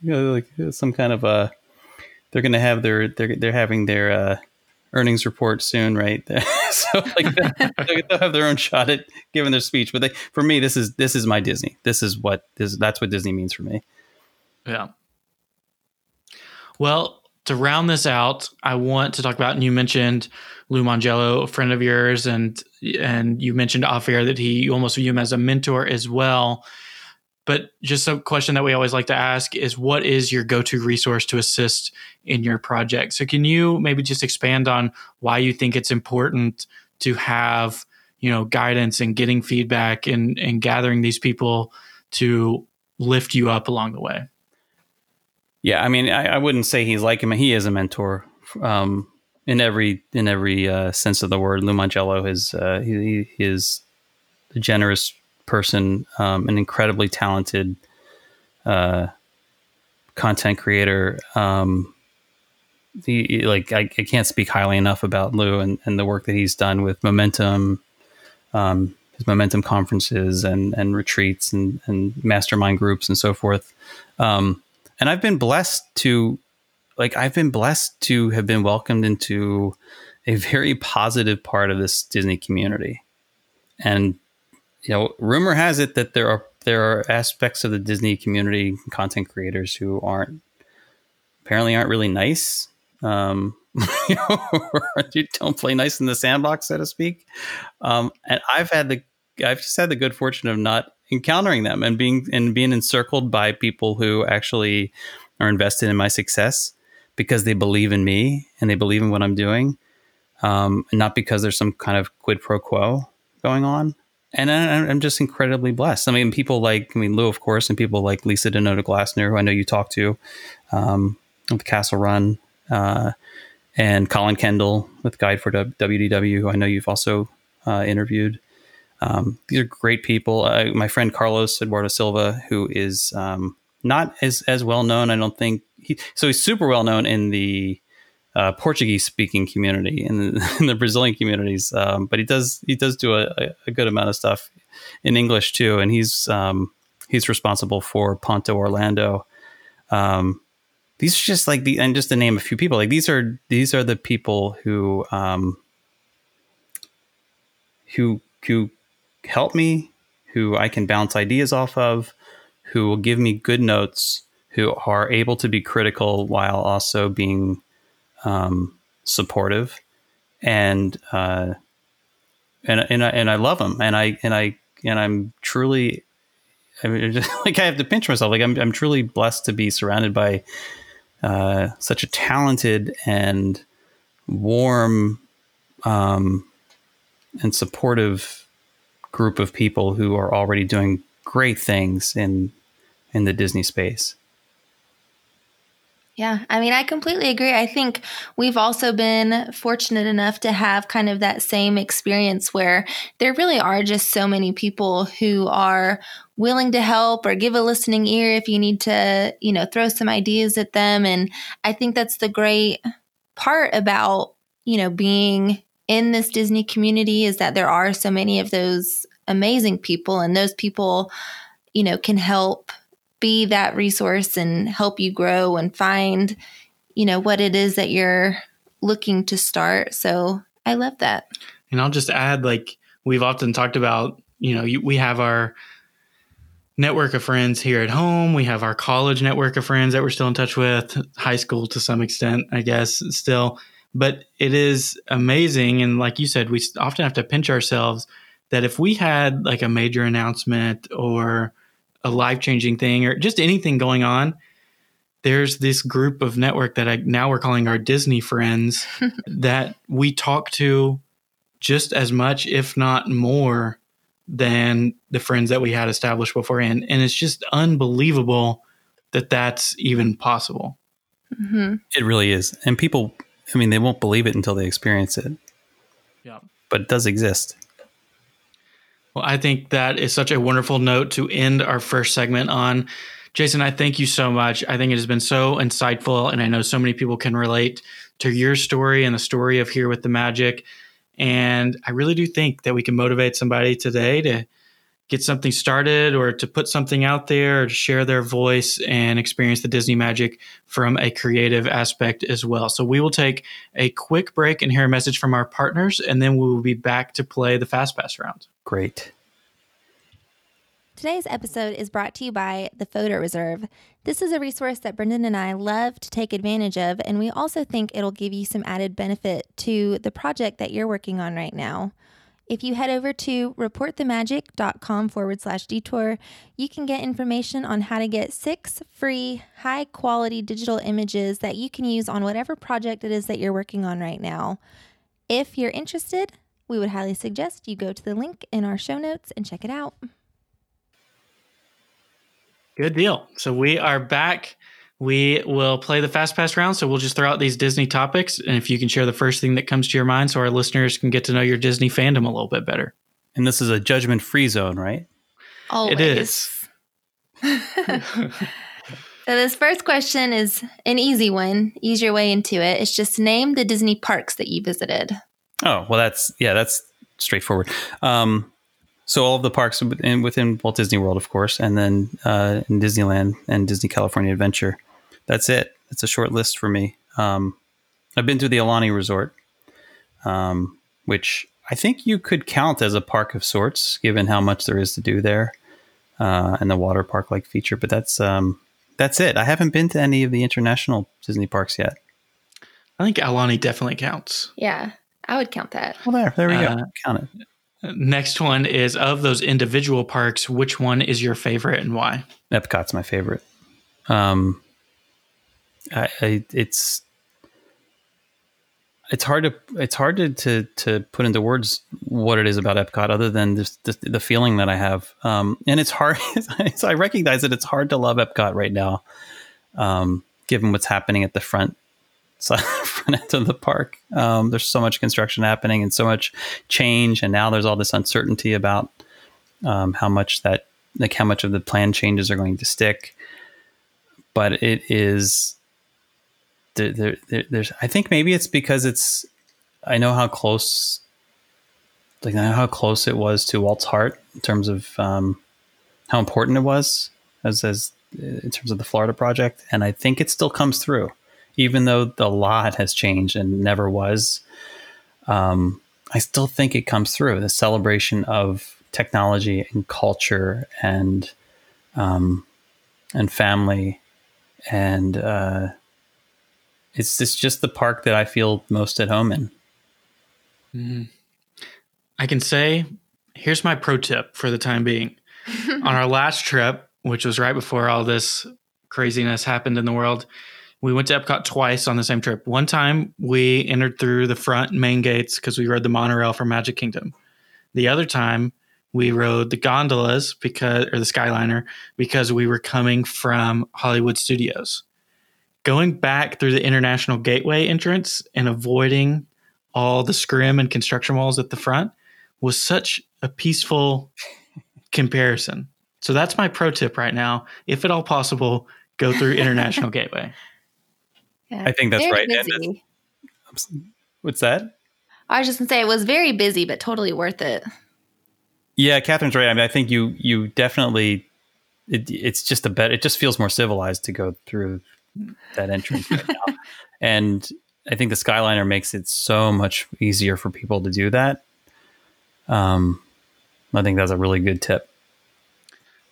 you know, like some kind of a. They're going to have their they're they're having their uh, earnings report soon, right? [laughs] [laughs] so like they'll have their own shot at giving their speech. But they, for me, this is this is my Disney. This is what this that's what Disney means for me. Yeah. Well, to round this out, I want to talk about. And you mentioned Lou Mongello, a friend of yours, and and you mentioned off air that he you almost view him as a mentor as well. But just a question that we always like to ask is what is your go to resource to assist in your project? So, can you maybe just expand on why you think it's important to have, you know, guidance and getting feedback and, and gathering these people to lift you up along the way? Yeah, I mean, I, I wouldn't say he's like him. He is a mentor um, in every in every uh, sense of the word. Lou Mongello is uh, he, he is a generous person, um, an incredibly talented uh, content creator. Um, he, like I, I, can't speak highly enough about Lou and, and, the work that he's done with Momentum, um, his momentum conferences and and retreats and and mastermind groups and so forth. Um, and I've been blessed to like I've been blessed to have been welcomed into a very positive part of this Disney community. And you know, rumor has it that there are there are aspects of the Disney community content creators who aren't apparently aren't really nice. Um, [laughs] you know, [laughs] don't play nice in the sandbox, so to speak. Um, and I've had the I've just had the good fortune of not encountering them and being and being encircled by people who actually are invested in my success because they believe in me and they believe in what I'm doing, um, and not because there's some kind of quid pro quo going on. And I, I'm just incredibly blessed. I mean, people like I mean Lou, of course, and people like Lisa Denoda Glassner, who I know you talked to, um, with Castle Run. Uh, and Colin Kendall with Guide for WDW, who I know you've also uh, interviewed. Um, these are great people. Uh, my friend Carlos Eduardo Silva, who is um, not as as well known, I don't think. He, so he's super well known in the uh, Portuguese speaking community in [laughs] the, the Brazilian communities, um, but he does he does do a, a, good amount of stuff in English too, and he's um, he's responsible for Ponto Orlando. Um, these are just like the and just to name a few people like these are these are the people who um who who help me who i can bounce ideas off of who will give me good notes who are able to be critical while also being um, supportive. And uh, and and I, and I love them and I and I and I'm truly I mean, [laughs] just, like I have to pinch myself. Like I'm I'm truly blessed to be surrounded by uh, such a talented and warm um, and supportive group of people who are already doing great things in in the Disney space. Yeah, I mean, I completely agree. I think we've also been fortunate enough to have kind of that same experience where there really are just so many people who are willing to help or give a listening ear if you need to, you know, throw some ideas at them. And I think that's the great part about, you know, being in this Disney community is that there are so many of those amazing people and those people, you know, can help be that resource and help you grow and find, you know, what it is that you're looking to start. So I love that. And I'll just add like we've often talked about, you know, we have our network of friends here at home. We have our college network of friends that we're still in touch with, high school to some extent, I guess, still. But it is amazing. And like you said, we often have to pinch ourselves that if we had like a major announcement or a life changing thing or just anything going on, there's this group of network that I now we're calling our Disney friends [laughs] that we talk to just as much, if not more, than the friends that we had established beforehand. And it's just unbelievable that that's even possible. Mm-hmm. It really is. And people, I mean, they won't believe it until they experience it. Yeah. But it does exist. Well, I think that is such a wonderful note to end our first segment on. Jason, I thank you so much. I think it has been so insightful, and I know so many people can relate to your story and the story of Here with the Magic. And I really do think that we can motivate somebody today to get something started or to put something out there or to share their voice and experience the Disney magic from a creative aspect as well. So we will take a quick break and hear a message from our partners, and then we will be back to play the Fast Pass round. Great. Today's episode is brought to you by the Photo Reserve. This is a resource that Brendan and I love to take advantage of, and we also think it'll give you some added benefit to the project that you're working on right now. If you head over to reportthemagic.com forward slash detour, you can get information on how to get six free, high quality digital images that you can use on whatever project it is that you're working on right now. If you're interested, we would highly suggest you go to the link in our show notes and check it out. Good deal. So we are back. We will play the fast pass round. So we'll just throw out these Disney topics. And if you can share the first thing that comes to your mind so our listeners can get to know your Disney fandom a little bit better. And this is a judgment free zone, right? Always. It is. [laughs] so this first question is an easy one. Ease your way into it. It's just name the Disney parks that you visited. Oh, well, that's, yeah, that's straightforward. Um, So all of the parks within, within Walt Disney World, of course, and then uh, in Disneyland and Disney California Adventure. That's it. It's a short list for me. Um, I've been to the Aulani Resort, um, which I think you could count as a park of sorts, given how much there is to do there, uh, and the water park like feature. But that's um, that's it. I haven't been to any of the international Disney parks yet. I think Aulani definitely counts. Yeah, I would count that. Well, there, there we Uh, go. Count it. Next one is of those individual parks, which one is your favorite and why? Epcot's my favorite. Um, I, I it's it's hard to it's hard to, to to put into words what it is about Epcot, other than just the, feeling that I have. Um, and it's hard. [laughs] so I recognize that it's hard to love Epcot right now, um, given what's happening at the front [laughs] side, front end of the park. Um, there's so much construction happening and so much change, and now there's all this uncertainty about um, how much that like how much of the plan changes are going to stick. But it is there, there, there, there's I think maybe it's because it's I know how close like I know how close it was to Walt's heart in terms of um, how important it was as as in terms of the Florida project, and I think it still comes through, even though the lot has changed and never was. Um, I still think it comes through the celebration of technology and culture and um, and family and uh, it's it's just the park that I feel most at home in. Mm-hmm. I can say, here's my pro tip for the time being. [laughs] On our last trip, which was right before all this craziness happened in the world, we went to Epcot twice on the same trip. One time we entered through the front main gates because we rode the monorail from Magic Kingdom. The other time we rode the gondolas because or the Skyliner because we were coming from Hollywood Studios. Going back through the International Gateway entrance and avoiding all the scrim and construction walls at the front was such a peaceful comparison. So that's my pro tip right now. If at all possible, go through International [laughs] Gateway. Yeah. I think that's Very right. And busy. What's that? I was just gonna say it was very busy, but totally worth it. Yeah, Catherine's right. I mean, I think you you definitely it, it's just a bet. It just feels more civilized to go through that entrance right now, and I think the Skyliner makes it so much easier for people to do that. Um, I think that's a really good tip.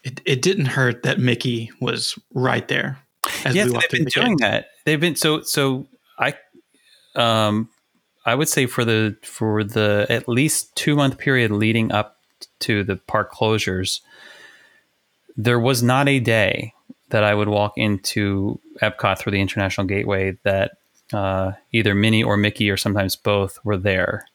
It, it didn't hurt that Mickey was right there. As yes, they've been the doing gate. that. They've been so so. I um, I would say for the for the at least two month period leading up to the park closures, there was not a day that I would walk into Epcot through the International Gateway that uh, either Minnie or Mickey or sometimes both were there,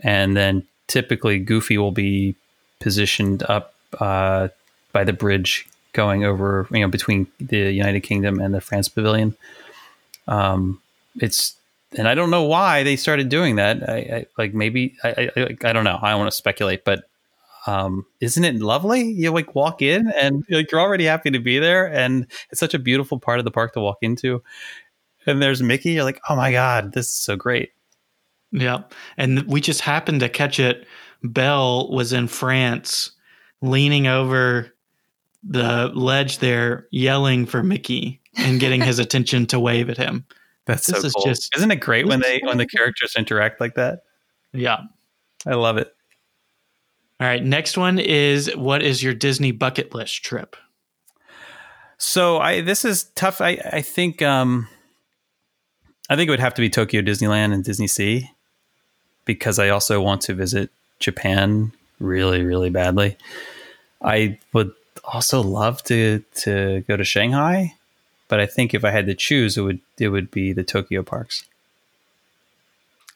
and then typically Goofy will be positioned up uh, by the bridge going over, you know, between the United Kingdom and the France Pavilion. Um, it's and I don't know why they started doing that. I, I like maybe I, I I don't know. I don't want to speculate, but um, isn't it lovely? You like walk in and like you're already happy to be there, and it's such a beautiful part of the park to walk into. And there's Mickey. You're like, oh my god, this is so great. Yep. And we just happened to catch it. Belle was in France, leaning over the ledge there, yelling for Mickey and getting his [laughs] attention to wave at him. That's This so is cool. just- Isn't it great when they when the characters interact like that? Yeah. I love it. All right. Next one is what is your Disney bucket list trip? So I this is tough. I I think um I think it would have to be Tokyo Disneyland and Disney Sea because I also want to visit Japan really really badly. I would also love to to go to Shanghai, but I think if I had to choose it would it would be the Tokyo parks.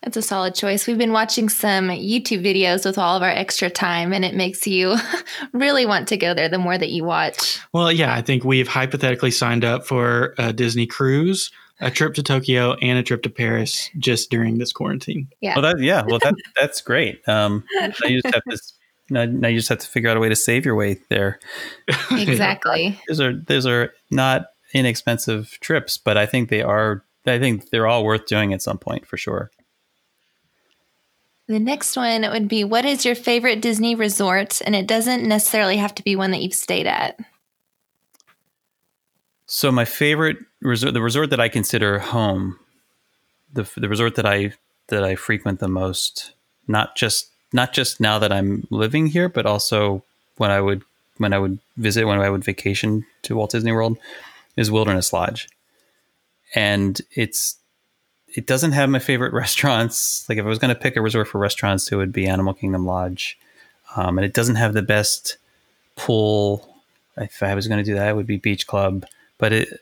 That's a solid choice. We've been watching some YouTube videos with all of our extra time, and it makes you [laughs] really want to go there the more that you watch. Well, yeah, I think we've hypothetically signed up for a Disney cruise, a trip to Tokyo, and a trip to Paris just during this quarantine. Yeah. Well, that yeah, well that that's great. Um, now you just have to [laughs] now, now you just have to figure out a way to save your way there. [laughs] Exactly. those are those are not inexpensive trips, but I think they are. I think they're all worth doing at some point for sure. The next one would be what is your favorite Disney resort? And it doesn't necessarily have to be one that you've stayed at. So my favorite resort, the resort that I consider home, the the resort that I that I frequent the most, not just not just now that I'm living here, but also when I would when I would visit when I would vacation to Walt Disney World, is Wilderness Lodge, and it's it doesn't have my favorite [laughs] restaurants. Like if I was going to pick a resort for restaurants, it would be Animal Kingdom Lodge, um, and it doesn't have the best pool. If I was going to do that, it would be Beach Club but it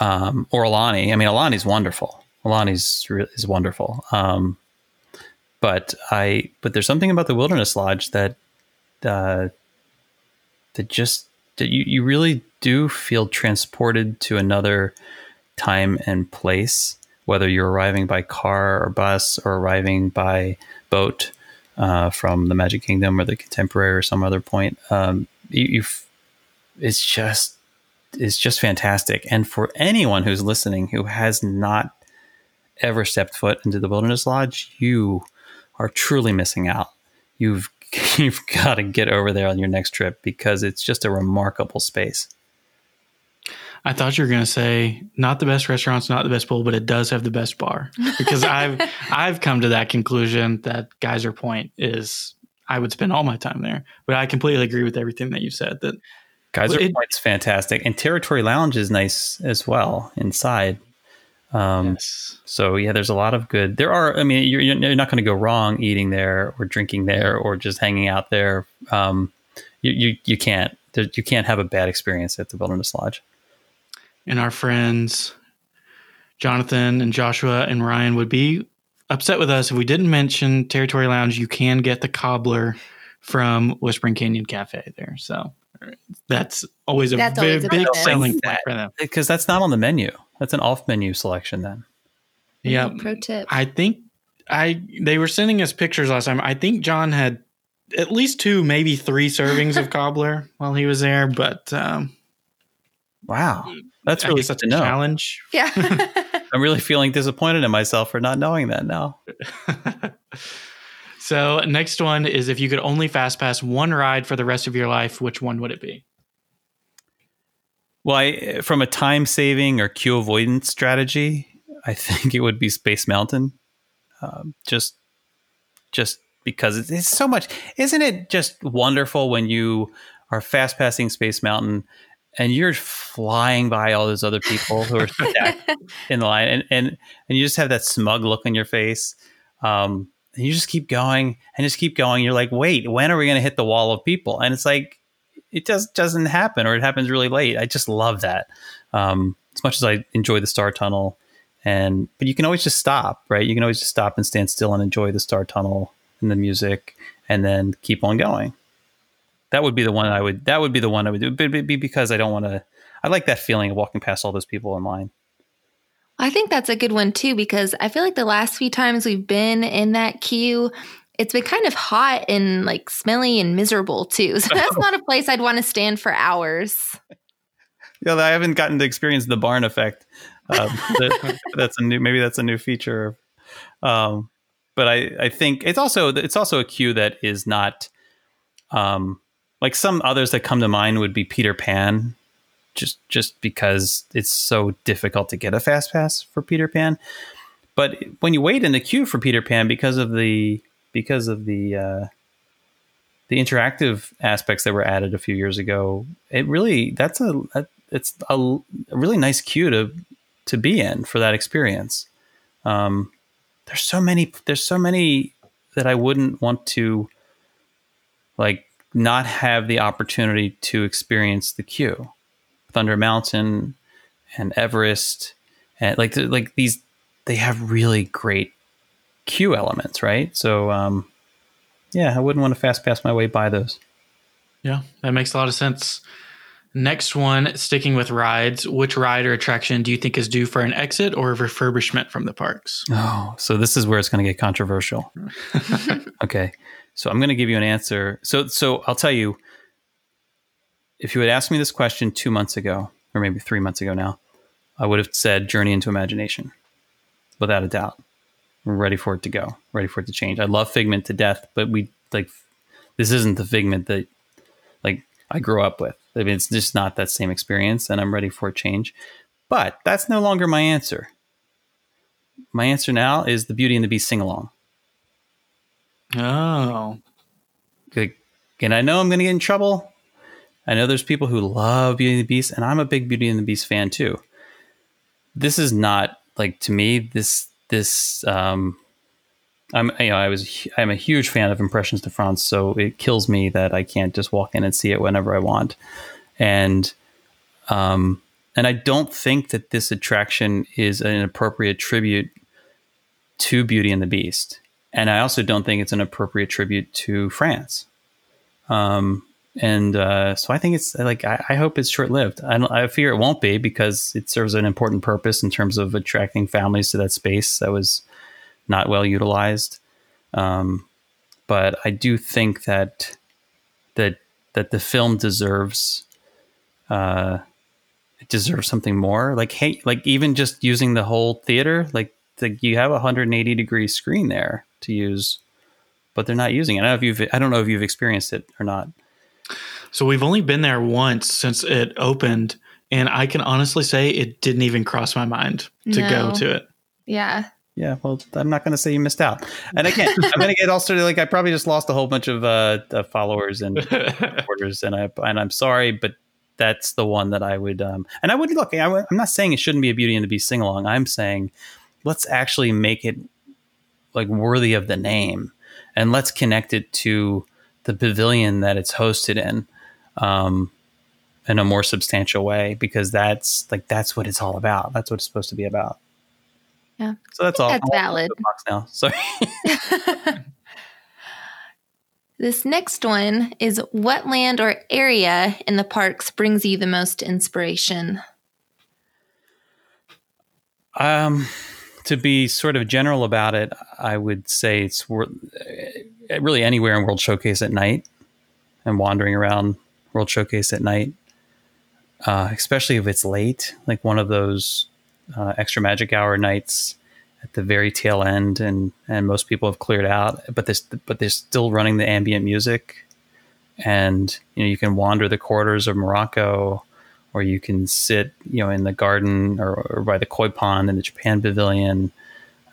um, or Aulani. I mean, Aulani's wonderful. Aulani's is wonderful. Um, but I but there's something about the Wilderness Lodge that uh, that just that you you really do feel transported to another time and place, whether you're arriving by car or bus or arriving by boat uh, from the Magic Kingdom or the Contemporary or some other point. Um, you, it's just is just fantastic. And for anyone who's listening who has not ever stepped foot into the Wilderness Lodge, you are truly missing out. You've [laughs] you've got to get over there on your next trip because it's just a remarkable space. I thought you were going to say not the best restaurants, not the best pool, but it does have the best bar because I've [laughs] I've come to that conclusion that Geyser Point is I would spend all my time there. But I completely agree with everything that you said that Geyser it, Point's fantastic, and Territory Lounge is nice as well inside. Um, yes. So yeah, there's a lot of good. There are. I mean, you're, you're not going to go wrong eating there or drinking there or just hanging out there. Um, you, you you can't you can't have a bad experience at the Wilderness Lodge. And our friends Jonathan and Joshua and Ryan would be upset with us if we didn't mention Territory Lounge. You can get the cobbler from Whispering Canyon Cafe there. So that's always a that's big, always a big selling point for them because that's not on the menu. That's an off menu selection then. Yeah. Pro tip. I think I they were sending us pictures last time. I think John had at least two, maybe three servings of [laughs] cobbler while he was there, but um, wow, that's really such a know. challenge. Yeah, [laughs] [laughs] I'm really feeling disappointed in myself for not knowing that now. [laughs] So next one is if you could only fast pass one ride for the rest of your life, which one would it be? Well, I, from a time saving or queue avoidance strategy, I think it would be Space Mountain. Um, just, just because it's, it's so much. Isn't it just wonderful when you are fast passing Space Mountain and you're flying by all those other people who are [laughs] in the line, and and and you just have that smug look on your face. Um, and you just keep going and just keep going. You're like, wait, when are we going to hit the wall of people? And it's like, it just doesn't happen, or it happens really late. I just love that. Um, as much as I enjoy the Star Tunnel, and but you can always just stop, right? You can always just stop and stand still and enjoy the Star Tunnel and the music, and then keep on going. That would be the one I would. That would be the one I would do. But be because I don't want to. I like that feeling of walking past all those people in line. I think that's a good one too, because I feel like the last few times we've been in that queue, it's been kind of hot and like smelly and miserable too. [laughs] So that's not a place I'd want to stand for hours. [laughs] Yeah, I haven't gotten to experience the barn effect. Um, that, [laughs] that's a new, maybe that's a new feature. Um, but I, I think it's also it's also a queue that is not, um, like some others that come to mind would be Peter Pan just just because it's so difficult to get a fast pass for Peter Pan. But when you wait in the queue for Peter Pan because of the because of the uh, the interactive aspects that were added a few years ago, it really that's a, a it's a, a, really nice queue to to be in for that experience. Um, there's so many there's so many that I wouldn't want to like not have the opportunity to experience the queue. Thunder Mountain and Everest and like like these they have really great queue elements, right? So um, yeah, I wouldn't want to fast pass my way by those. Yeah, that makes a lot of sense. Next one, sticking with rides, which ride or attraction do you think is due for an exit or a refurbishment from the parks? Oh, so this is where it's going to get controversial. [laughs] okay. So I'm going to give you an answer. So so I'll tell you if you had asked me this question two months ago, or maybe three months ago now, I would have said Journey into Imagination, without a doubt. We're ready for it to go. Ready for it to change. I love Figment to death, but we like this isn't the Figment that like I grew up with. I mean, it's just not that same experience, and I'm ready for a change. But that's no longer my answer. My answer now is the Beauty and the Beast sing along. Oh, Like, and I know I'm going to get in trouble. I know there's people who love Beauty and the Beast, and I'm a big Beauty and the Beast fan too. This is not like to me. This this um, I'm you know I was I'm a huge fan of Impressions de France, so it kills me that I can't just walk in and see it whenever I want, and um, and I don't think that this attraction is an appropriate tribute to Beauty and the Beast, and I also don't think it's an appropriate tribute to France. Um, and uh, so I think it's like I, I hope it's short lived. I, I fear it won't be because it serves an important purpose in terms of attracting families to that space that was not well utilized. Um, but I do think that that that the film deserves uh, it deserves something more. Like hey, like even just using the whole theater, like the, you have a 180 degree screen there to use, but they're not using it. I don't know if you've I don't know if you've experienced it or not. so we've only been there once since it opened, and I can honestly say it didn't even cross my mind to go to it. Yeah. Yeah, well, I'm not going to say you missed out. And again, I'm going to get all sorted. Like I probably just lost a whole bunch of uh, uh, followers and [laughs] supporters, and I and I'm sorry, but that's the one that I would. Um, and I would look. I, am not saying it shouldn't be a Beauty and the Beast sing along. I'm saying let's actually make it like worthy of the name, and let's connect it to the pavilion that it's hosted in. Um, in a more substantial way because that's like that's what it's all about. That's what it's supposed to be about. Yeah. So that's all. that's I'm valid. box now. Sorry. [laughs] This next one is what land or area in the parks brings you the most inspiration? Um, to be sort of general about it, I would say it's wor- uh, really anywhere in World Showcase at night and wandering around World Showcase at night, uh, especially if it's late, like one of those uh, extra magic hour nights at the very tail end, and and most people have cleared out, but this but they're still running the ambient music, and you know you can wander the corridors of Morocco or you can sit, you know, in the garden or, or by the koi pond in the Japan Pavilion,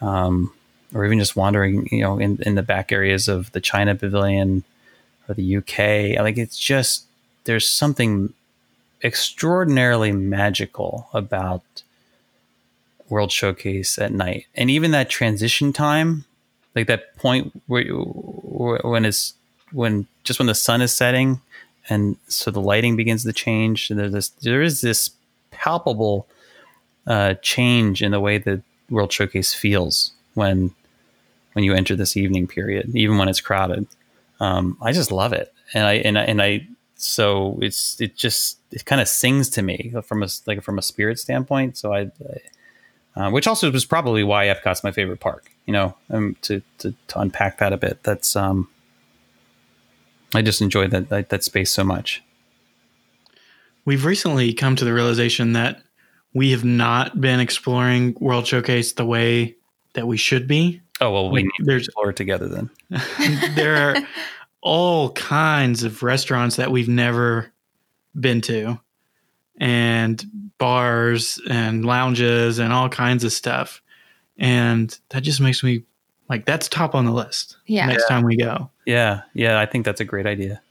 um, or even just wandering, you know, in, in the back areas of the China Pavilion or the UK. Like it's just there's something extraordinarily magical about World Showcase at night, and even that transition time, like that point where you- when it's when just when the sun is setting and so the lighting begins to change. There's this, there is this palpable uh, change in the way the World Showcase feels when when you enter this evening period, even when it's crowded. Um, I just love it, and I and I, and I so it's it just it kind of sings to me from a like from a spirit standpoint. So I. Uh, which also was probably why Epcot's my favorite park. You know, um, to, to to unpack that a bit. That's um, I just enjoy that, that that space so much. We've recently come to the realization that we have not been exploring World Showcase the way that we should be. Oh well, we Like, need to there's explore it together then. [laughs] there are all kinds of restaurants that we've never been to and bars and lounges and all kinds of stuff and that just makes me like that's top on the list Yeah. next time we go Yeah, yeah, I think that's a great idea.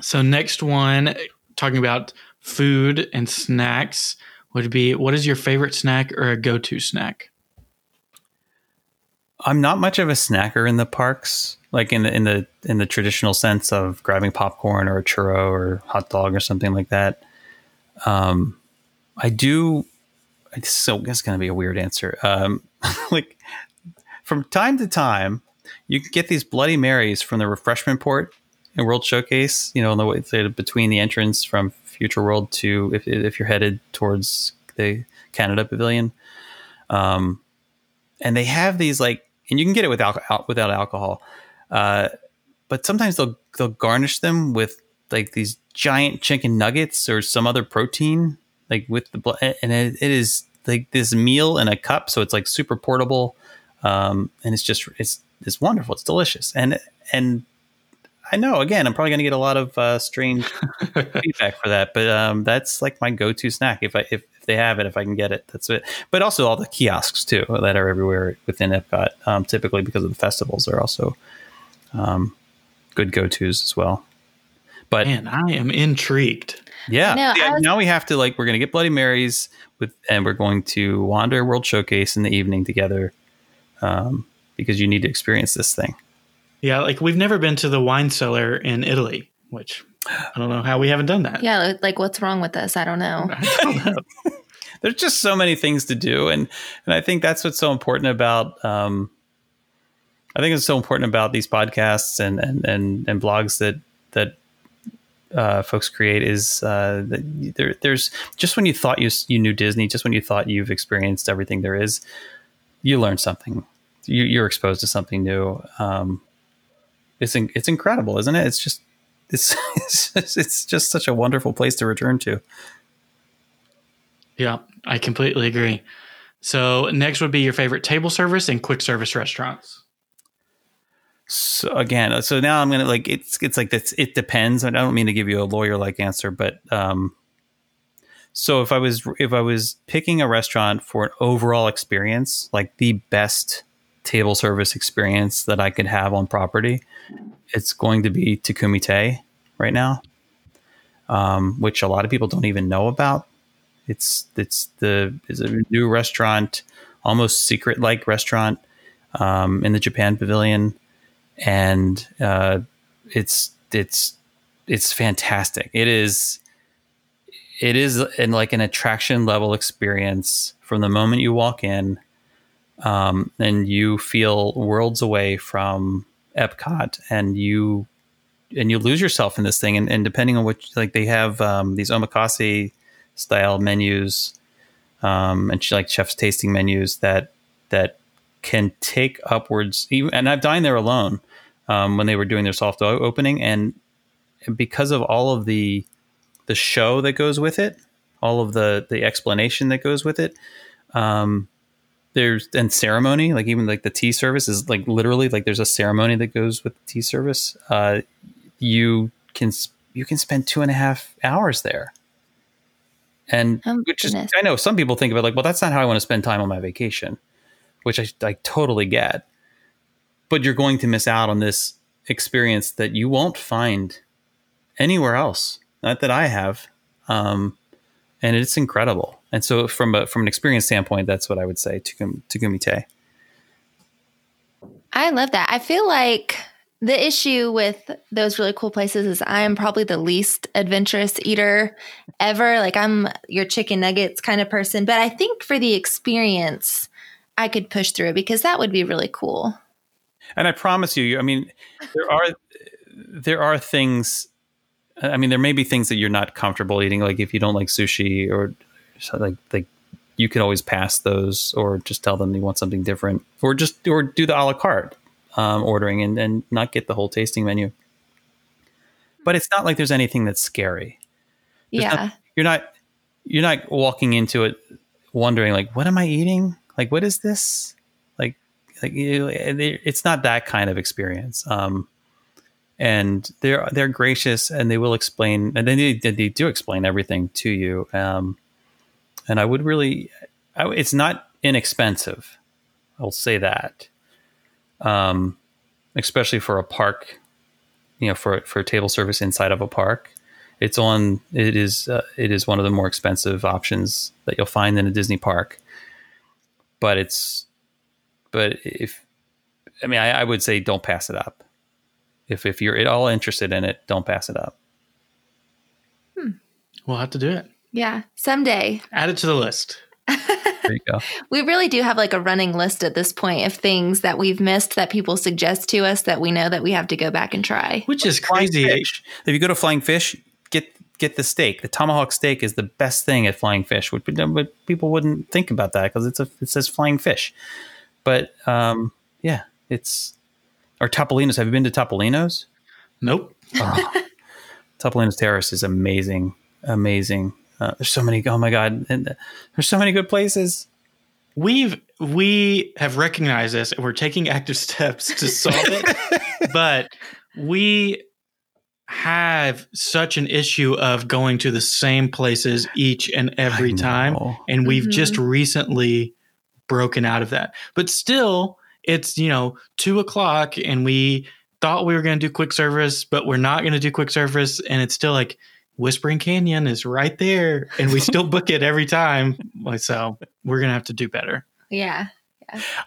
so next one talking about food and snacks would be what is your favorite snack or a go-to snack I'm not much of a snacker in the parks, like in the in the in the traditional sense of grabbing popcorn or a churro or hot dog or something like that. Um, I do. It's so it's going to be a weird answer. Um, [laughs] like from time to time, you can get these Bloody Marys from the refreshment port in World Showcase. You know, on the way say, between the entrance from Future World to if if you're headed towards the Canada Pavilion. Um, and they have these like, and you can get it without al- without alcohol, uh, but sometimes they'll they'll garnish them with like these giant chicken nuggets or some other protein, like with the and it, it is like this meal in a cup, so it's like super portable, um, and it's just it's it's wonderful. It's delicious, and and I know again I'm probably going to get a lot of uh, strange [laughs] feedback for that, but um, that's like my go-to snack if I if, if they have it if I can get it. That's it. But also all the kiosks too that are everywhere within Epcot, um, typically because of the festivals, are also um, good go-tos as well. But Man, I am intrigued. yeah, No, yeah, was- now we have to like we're going to get Bloody Marys with, and we're going to wander World Showcase in the evening together, um, because you need to experience this thing. Yeah, like we've never been to the wine cellar in Italy, which I don't know how we haven't done that. Yeah, like what's wrong with us? I don't know. [laughs] I don't know. [laughs] there's just so many things to do and and i think that's what's so important about um i think it's so important about these podcasts and and and, and blogs that that uh, folks create is uh, that there, there's just when you thought you you knew Disney, just when you thought you've experienced everything there is, you learn something. You, you're exposed to something new. Um, it's in, it's incredible, isn't it? It's just it's it's [laughs] just, it's just such a wonderful place to return to. Yeah, I completely agree. So next would be your favorite table service and quick service restaurants. So again, so now I'm gonna like it's it's like this. It depends. I don't mean to give you a lawyer like answer, but um, so if I was if I was picking a restaurant for an overall experience, like the best table service experience that I could have on property, it's going to be Takumi-Tei right now, um, which a lot of people don't even know about. It's it's the is a new restaurant, almost secret like restaurant um, in the Japan Pavilion and uh, it's it's it's fantastic. It is it is in like an attraction level experience from the moment you walk in, um, and you feel worlds away from Epcot, and you and you lose yourself in this thing. And, and depending on what like they have um, these omakase style menus, um, and like chef's tasting menus that that can take upwards even and I've dined there alone um, when they were doing their soft opening and because of all of the the show that goes with it all of the the explanation that goes with it um, there's and ceremony like even like the tea service is like literally like there's a ceremony that goes with the tea service uh, you can you can spend two and a half hours there and Oh, which is. I know some people think about like well that's not how I want to spend time on my vacation which I, I totally get. But you're going to miss out on this experience that you won't find anywhere else. Not that I have, um, and it's incredible. And so, from a from an experience standpoint, that's what I would say to Takumi-Tei. I love that. I feel like the issue with those really cool places is I am probably the least adventurous eater ever. Like I'm your chicken nuggets kind of person, but I think for the experience, I could push through because that would be really cool. And I promise you, I mean, there are there are things. I mean, there may be things that you're not comfortable eating, like if you don't like sushi or like like you could always pass those, or just tell them you want something different, or just or do the a la carte um, ordering and and not get the whole tasting menu. But it's not like there's anything that's scary. There's yeah. not- you're not you're not walking into it wondering like, what am I eating? Like, what is this? Like, like you, it's not that kind of experience. Um, and they're they're gracious and they will explain and they they do explain everything to you. Um, and I would really, I, it's not inexpensive. I'll say that. Um, especially for a park, you know, for for table service inside of a park, it's on. It is uh, it is one of the more expensive options that you'll find in a Disney park. But it's, but if, I mean, I, I would say don't pass it up. If if you're at all interested in it, don't pass it up. We'll have to do it. Yeah. Someday. Add it to the list. [laughs] [laughs] There you go. We really do have like a running list at this point of things that we've missed that people suggest to us that we know that we have to go back and try. Which is crazy. If you go to Flying Fish, get get the steak. The tomahawk steak is the best thing at Flying Fish. But, but people wouldn't think about that because it's a it says Flying Fish. But um, yeah, it's or Topolino's. Have you been to Topolino's? Nope. Oh, Topolino's Terrace is amazing, amazing. Uh, there's so many. Oh my god, and there's so many good places. We've we have recognized this and we're taking active steps to solve it. [laughs] but we have such an issue of going to the same places each and every time. And we've Mhm. just recently broken out of that. But still, it's, you know, two o'clock and we thought we were going to do quick service, but we're not going to do quick service. And it's still like Whispering Canyon is right there. And we still book it every time. Like, So we're going to have to do better. Yeah.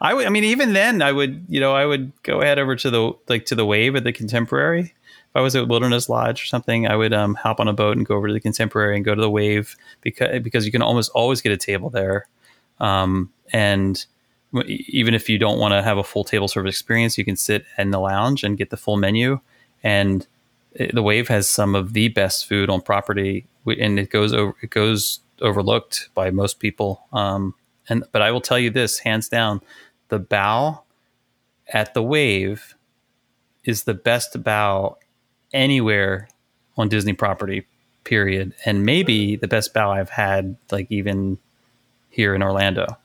I would. I mean, even then, I would. You know, I would go ahead over to the like to the wave at the Contemporary. If I was at Wilderness Lodge or something, I would um, hop on a boat and go over to the Contemporary and go to the wave because because you can almost always get a table there, um, and w- even if you don't want to have a full table service experience, you can sit in the lounge and get the full menu. And the wave has some of the best food on property, and it goes over it goes overlooked by most people. Um, and but I will tell you this, hands down, the bow at the wave is the best bow anywhere on Disney property, period. And maybe the best bow I've had, like even here in Orlando.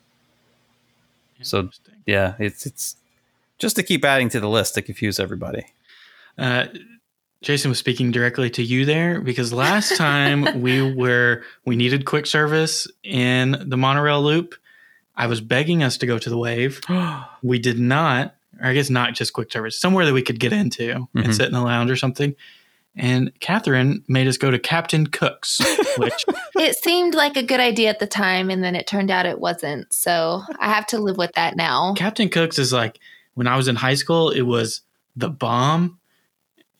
So yeah, it's it's just to keep adding to the list to confuse everybody. Uh, Jason was speaking directly to you there because last time [laughs] we were we needed quick service in the monorail loop. I was begging us to go to the wave. [gasps] We did not, or I guess not just quick service, somewhere that we could get into and Mhm. sit in the lounge or something. And Catherine made us go to Captain Cook's, which [laughs] It seemed like a good idea at the time, and then it turned out it wasn't. So I have to live with that now. Captain Cook's is like when I was in high school, it was the bomb,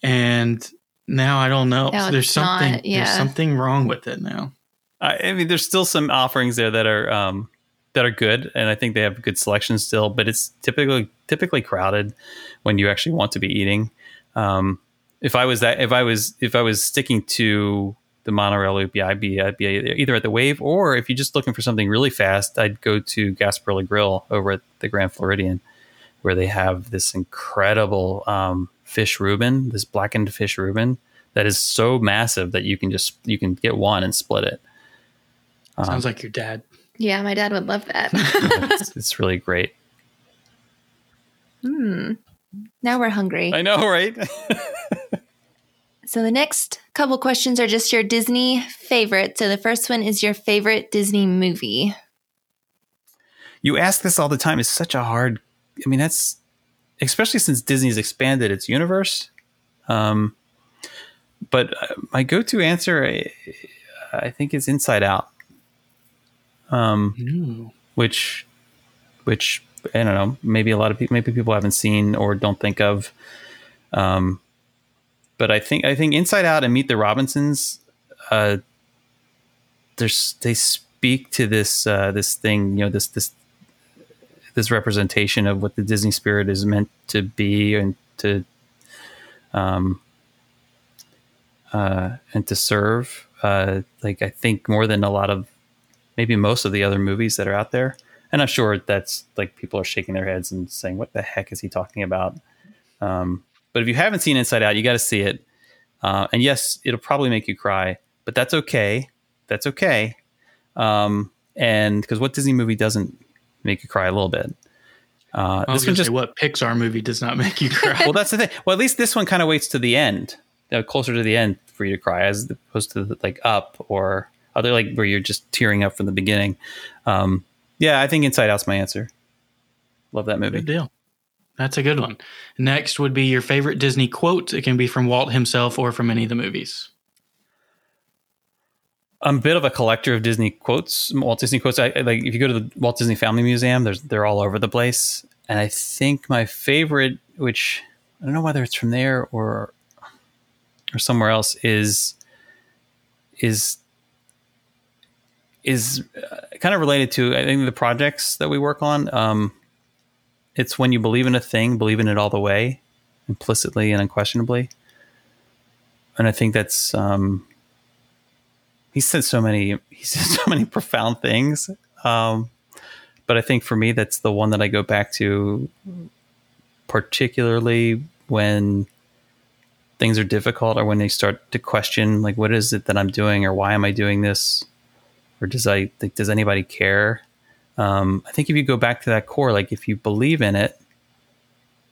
and now I don't know. Now So there's something not, yeah. there's something wrong with it now. I, I mean, there's still some offerings there that are um, that are good, and I think they have good selection still. But it's typically typically crowded when you actually want to be eating. Um, if I was that, if I was if I was sticking to the monorail loop, yeah, I'd be I'd be either at the Wave or if you're just looking for something really fast, I'd go to Gasparilla Grill over at the Grand Floridian, where they have this incredible um, fish Reuben, this blackened fish Reuben that is so massive that you can just you can get one and split it. Um, Sounds like your dad. Yeah, my dad would love that. [laughs] it's, it's really great. hmm. Now we're hungry. I know, right? [laughs] So the next couple questions are just your Disney favorite. So the first one is your favorite Disney movie. you ask this all the time. It's such a hard. I mean, that's especially since Disney's expanded its universe. Um, but uh, my go-to answer, I, I think, is Inside Out. Um, Ooh. which, which I don't know. Maybe a lot of people, maybe people haven't seen or don't think of. Um, but I think I think Inside Out and Meet the Robinsons, uh, there's they speak to this uh, this thing, you know, this this this representation of what the Disney spirit is meant to be and to um uh and to serve. Uh, like I think more than a lot of maybe most of the other movies that are out there. And I'm sure that's like people are shaking their heads and saying, "What the heck is he talking about?" Um, but if you haven't seen Inside Out, you got to see it. Uh, and yes, it'll probably make you cry, but that's okay. That's okay. Um, and because what Disney movie doesn't make you cry a little bit? Uh, I was this one just say, what Pixar movie does not [laughs] make you cry? well, that's the thing. Well, at least this one kind of waits to the end, uh, closer to the end for you to cry, as opposed to like Up or other like where you're just tearing up from the beginning. Um, yeah, I think Inside Out's my answer. Love that movie. Good deal. That's a good one. Next would be your favorite Disney quote. It can be from Walt himself or from any of the movies. I'm a bit of a collector of Disney quotes, Walt Disney quotes. I, I- like if you go to the Walt Disney Family Museum, there's they're all over the place. And I think my favorite, which I don't know whether it's from there or or somewhere else, is is is uh, kind of related to I think the projects that we work on. Um, it's when you believe in a thing, believe in it all the way, implicitly and unquestionably. And I think that's um, he said so many [laughs] he said so many profound things um, but i think for me that's the one that i go back to particularly when things are difficult or when they start to question like what is it that i'm doing or why am i doing this or does I like, does anybody care? Um, I think if you go back to that core, like if you believe in it,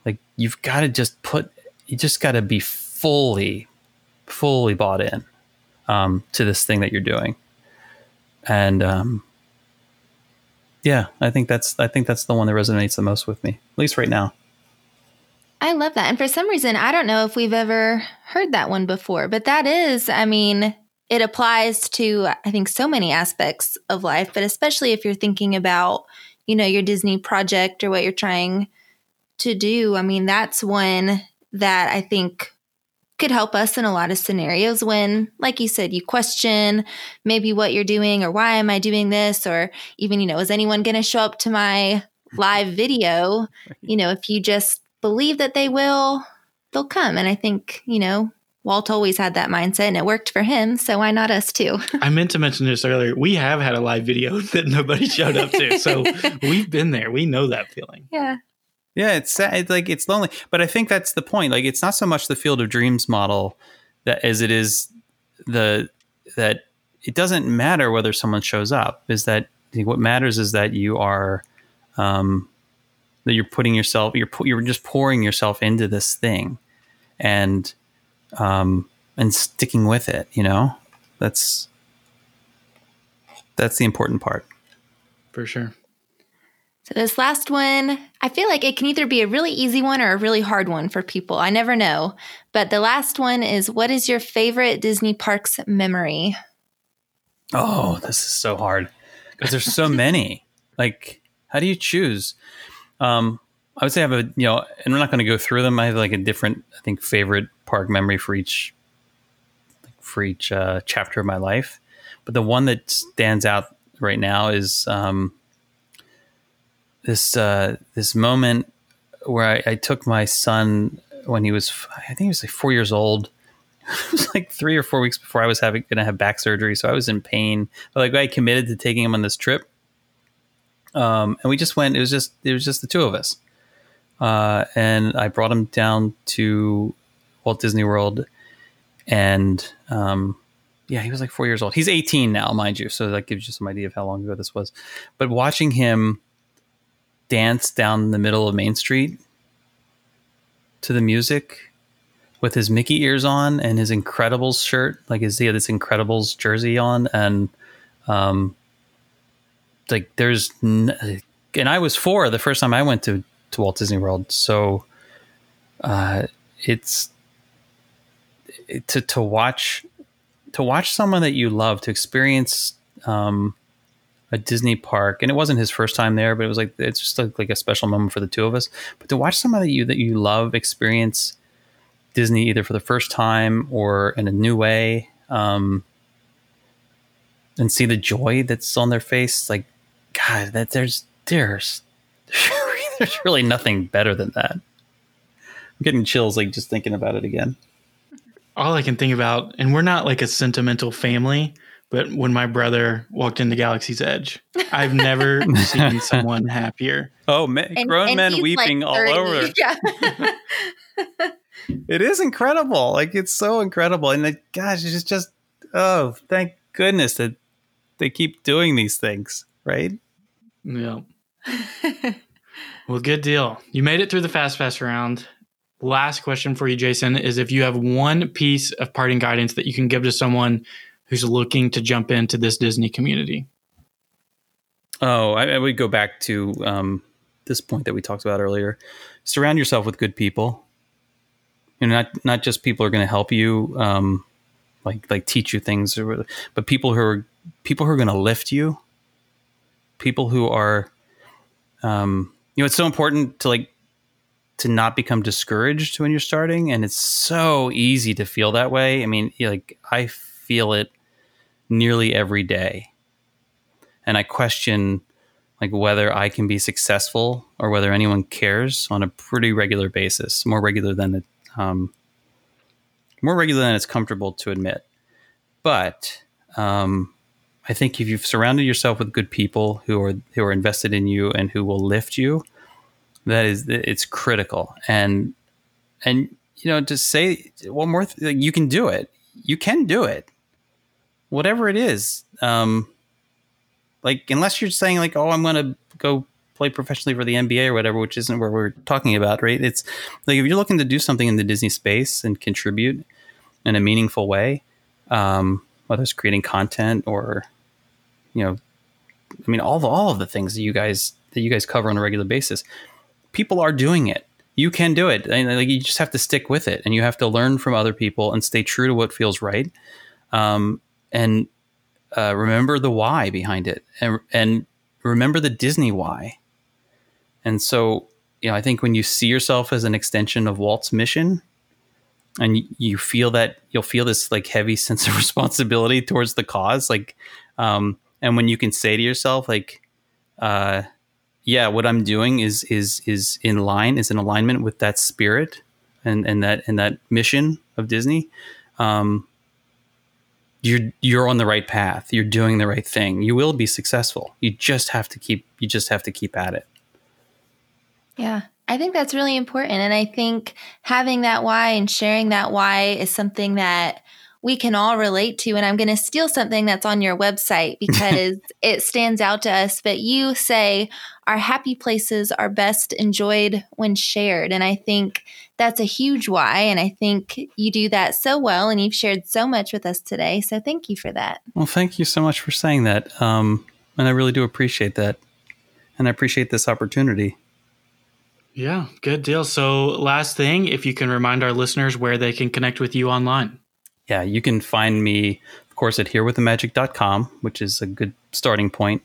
like you've got to just put, you just got to be fully, fully bought in um, to this thing that you're doing, and um, yeah, I think that's I think that's the one that resonates the most with me, at least right now. I love that. And for some reason, I don't know if we've ever heard that one before, but that is, I mean, it applies to, I think, so many aspects of life, but especially if you're thinking about, you know, your Disney project or what you're trying to do. I mean, that's one that I think could help us in a lot of scenarios when, like you said, you question maybe what you're doing or why am I doing this? Or even, you know, is anyone going to show up to my live video? [laughs] You know, if you just believe that they will, they'll come. And I think, you know, Walt always had that mindset and it worked for him. So why not us too? [laughs] I meant to mention this earlier. We have had a live video [laughs] that nobody showed up to. So [laughs] we've been there. We know that feeling. Yeah. Yeah, it's sad. It's like it's lonely, but I think that's the point. Like, it's not so much the field of dreams model that as it is the that it doesn't matter whether someone shows up. Is that what matters is that you are um, that you're putting yourself you're you're just pouring yourself into this thing, and um, and sticking with it. You know, that's that's the important part. For sure. So, this last one, I feel like it can either be a really easy one or a really hard one for people. I never know. But the last one is what is your favorite Disney parks memory? Oh, this is so hard because there's so many. [laughs] Like, how do you choose? Um, I would say I have a, you know, and we're not going to go through them. I have like a different, I think, favorite park memory for each, for each uh, chapter of my life. But the one that stands out right now is um, this uh, this moment where I, I, took my son when he was I think he was like four years old. [laughs] it was like three or four weeks before I was having going to have back surgery, so I was in pain. But like I committed to taking him on this trip, um, and we just went. It was just it was just the two of us, uh, and I brought him down to Walt Disney World, and um, yeah, he was like four years old. He's 18 now, mind you, so that gives you some idea of how long ago this was. But watching him dance down the middle of Main Street to the music with his Mickey ears on and his Incredibles shirt. Like his he had this Incredibles jersey on, and um, like there's n- and I was four the first time I went to to Walt Disney World, so uh, it's to to watch to watch someone that you love to experience um, a Disney park, and it wasn't his first time there, but it was like it's just like, like a special moment for the two of us. But to watch someone that you that you love experience Disney either for the first time or in a new way, um, and see the joy that's on their face, like God, that there's there's [laughs] there's really nothing better than that. I'm getting chills like just thinking about it again. All I can think about, and we're not like a sentimental family, but when my brother walked into Galaxy's Edge, I've never [laughs] seen someone happier. Oh, man, and, grown and men weeping like all over. [laughs] Yeah. it is incredible. Like it's so incredible, and like, gosh, it's just oh, thank goodness that they keep doing these things, right? Yeah. [laughs] well, good deal. You made it through the fast pass round. Last question for you, Jason, is if you have one piece of parting guidance that you can give to someone who's looking to jump into this Disney community? Oh, I, I would go back to um, this point that we talked about earlier. Surround yourself with good people. You know, not not just people are going to help you, um, like like teach you things, or, but people who are people who are going to lift you. People who are, um, you know, it's so important to like to not become discouraged when you're starting, and it's so easy to feel that way. I mean, like I feel it nearly every day. And I question like whether I can be successful or whether anyone cares on a pretty regular basis, more regular than it, um, more regular than it's comfortable to admit. But um, I think if you've surrounded yourself with good people who are who are invested in you and who will lift you, that is it's critical. And and you know to say one more, th- you can do it. You can do it whatever it is, um, Like unless you're saying like, oh, I'm going to go play professionally for the NBA or whatever, which isn't where we're talking about, right? It's like if you're looking to do something in the Disney space and contribute in a meaningful way, um, whether it's creating content or, you know, I mean, all the, all of the things that you guys that you guys cover on a regular basis, people are doing it. You can do it. And like you just have to stick with it, and you have to learn from other people and stay true to what feels right. Um, and uh, remember the why behind it, and and remember the Disney why. And so, you know, I think when you see yourself as an extension of Walt's mission, and you feel that you'll feel this like heavy [laughs] sense of responsibility towards the cause, like, um, and when you can say to yourself, like, uh, yeah, what I'm doing is is is in line, is in alignment with that spirit and and that and that mission of Disney. Um, you're you're on the right path. You're doing the right thing. You will be successful. You just have to keep you just have to keep at it. Yeah. I think that's really important and I think having that why and sharing that why is something that we can all relate to. And I'm going to steal something that's on your website [laughs] because it stands out to us. But you say our happy places are best enjoyed when shared. And I think that's a huge why. And I think you do that so well. And you've shared so much with us today. So thank you for that. Well, thank you so much for saying that. Um, and I really do appreciate that. And I appreciate this opportunity. Yeah, good deal. So, last thing, if you can remind our listeners where they can connect with you online yeah, you can find me, of course, at herewiththemagic.com, which is a good starting point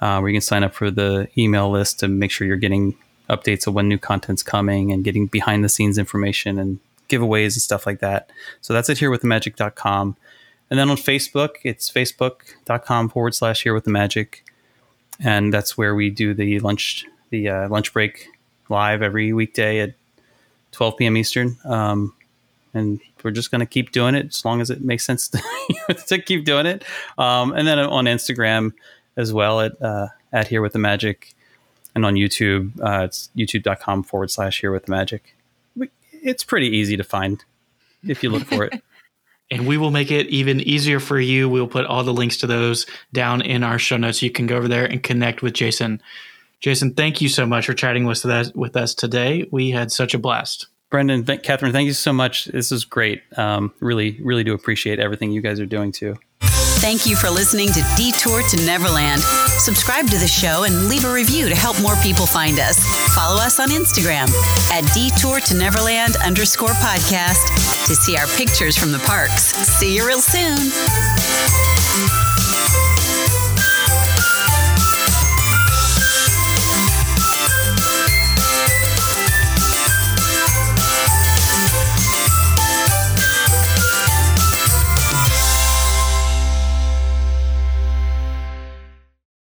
uh, where you can sign up for the email list to make sure you're getting updates of when new content's coming and getting behind the scenes information and giveaways and stuff like that. So that's at herewiththemagic.com. And then on Facebook, it's facebook.com forward slash here with the magic. And that's where we do the lunch, the uh, lunch break live every weekday at 12 p.m. Eastern. Um, and we're just going to keep doing it as long as it makes sense to, [laughs] to keep doing it. Um, and then on Instagram as well at uh, at here with the magic, and on YouTube, uh, it's youtube.com forward slash here with the magic. It's pretty easy to find if you look for it. [laughs] and we will make it even easier for you. We'll put all the links to those down in our show notes. You can go over there and connect with Jason. Jason, thank you so much for chatting with us, with us today. We had such a blast. Brendan, th- Catherine, thank you so much. This is great. Um, really, really do appreciate everything you guys are doing too. Thank you for listening to Detour to Neverland. Subscribe to the show and leave a review to help more people find us. Follow us on Instagram at Detour to Neverland underscore podcast to see our pictures from the parks. See you real soon.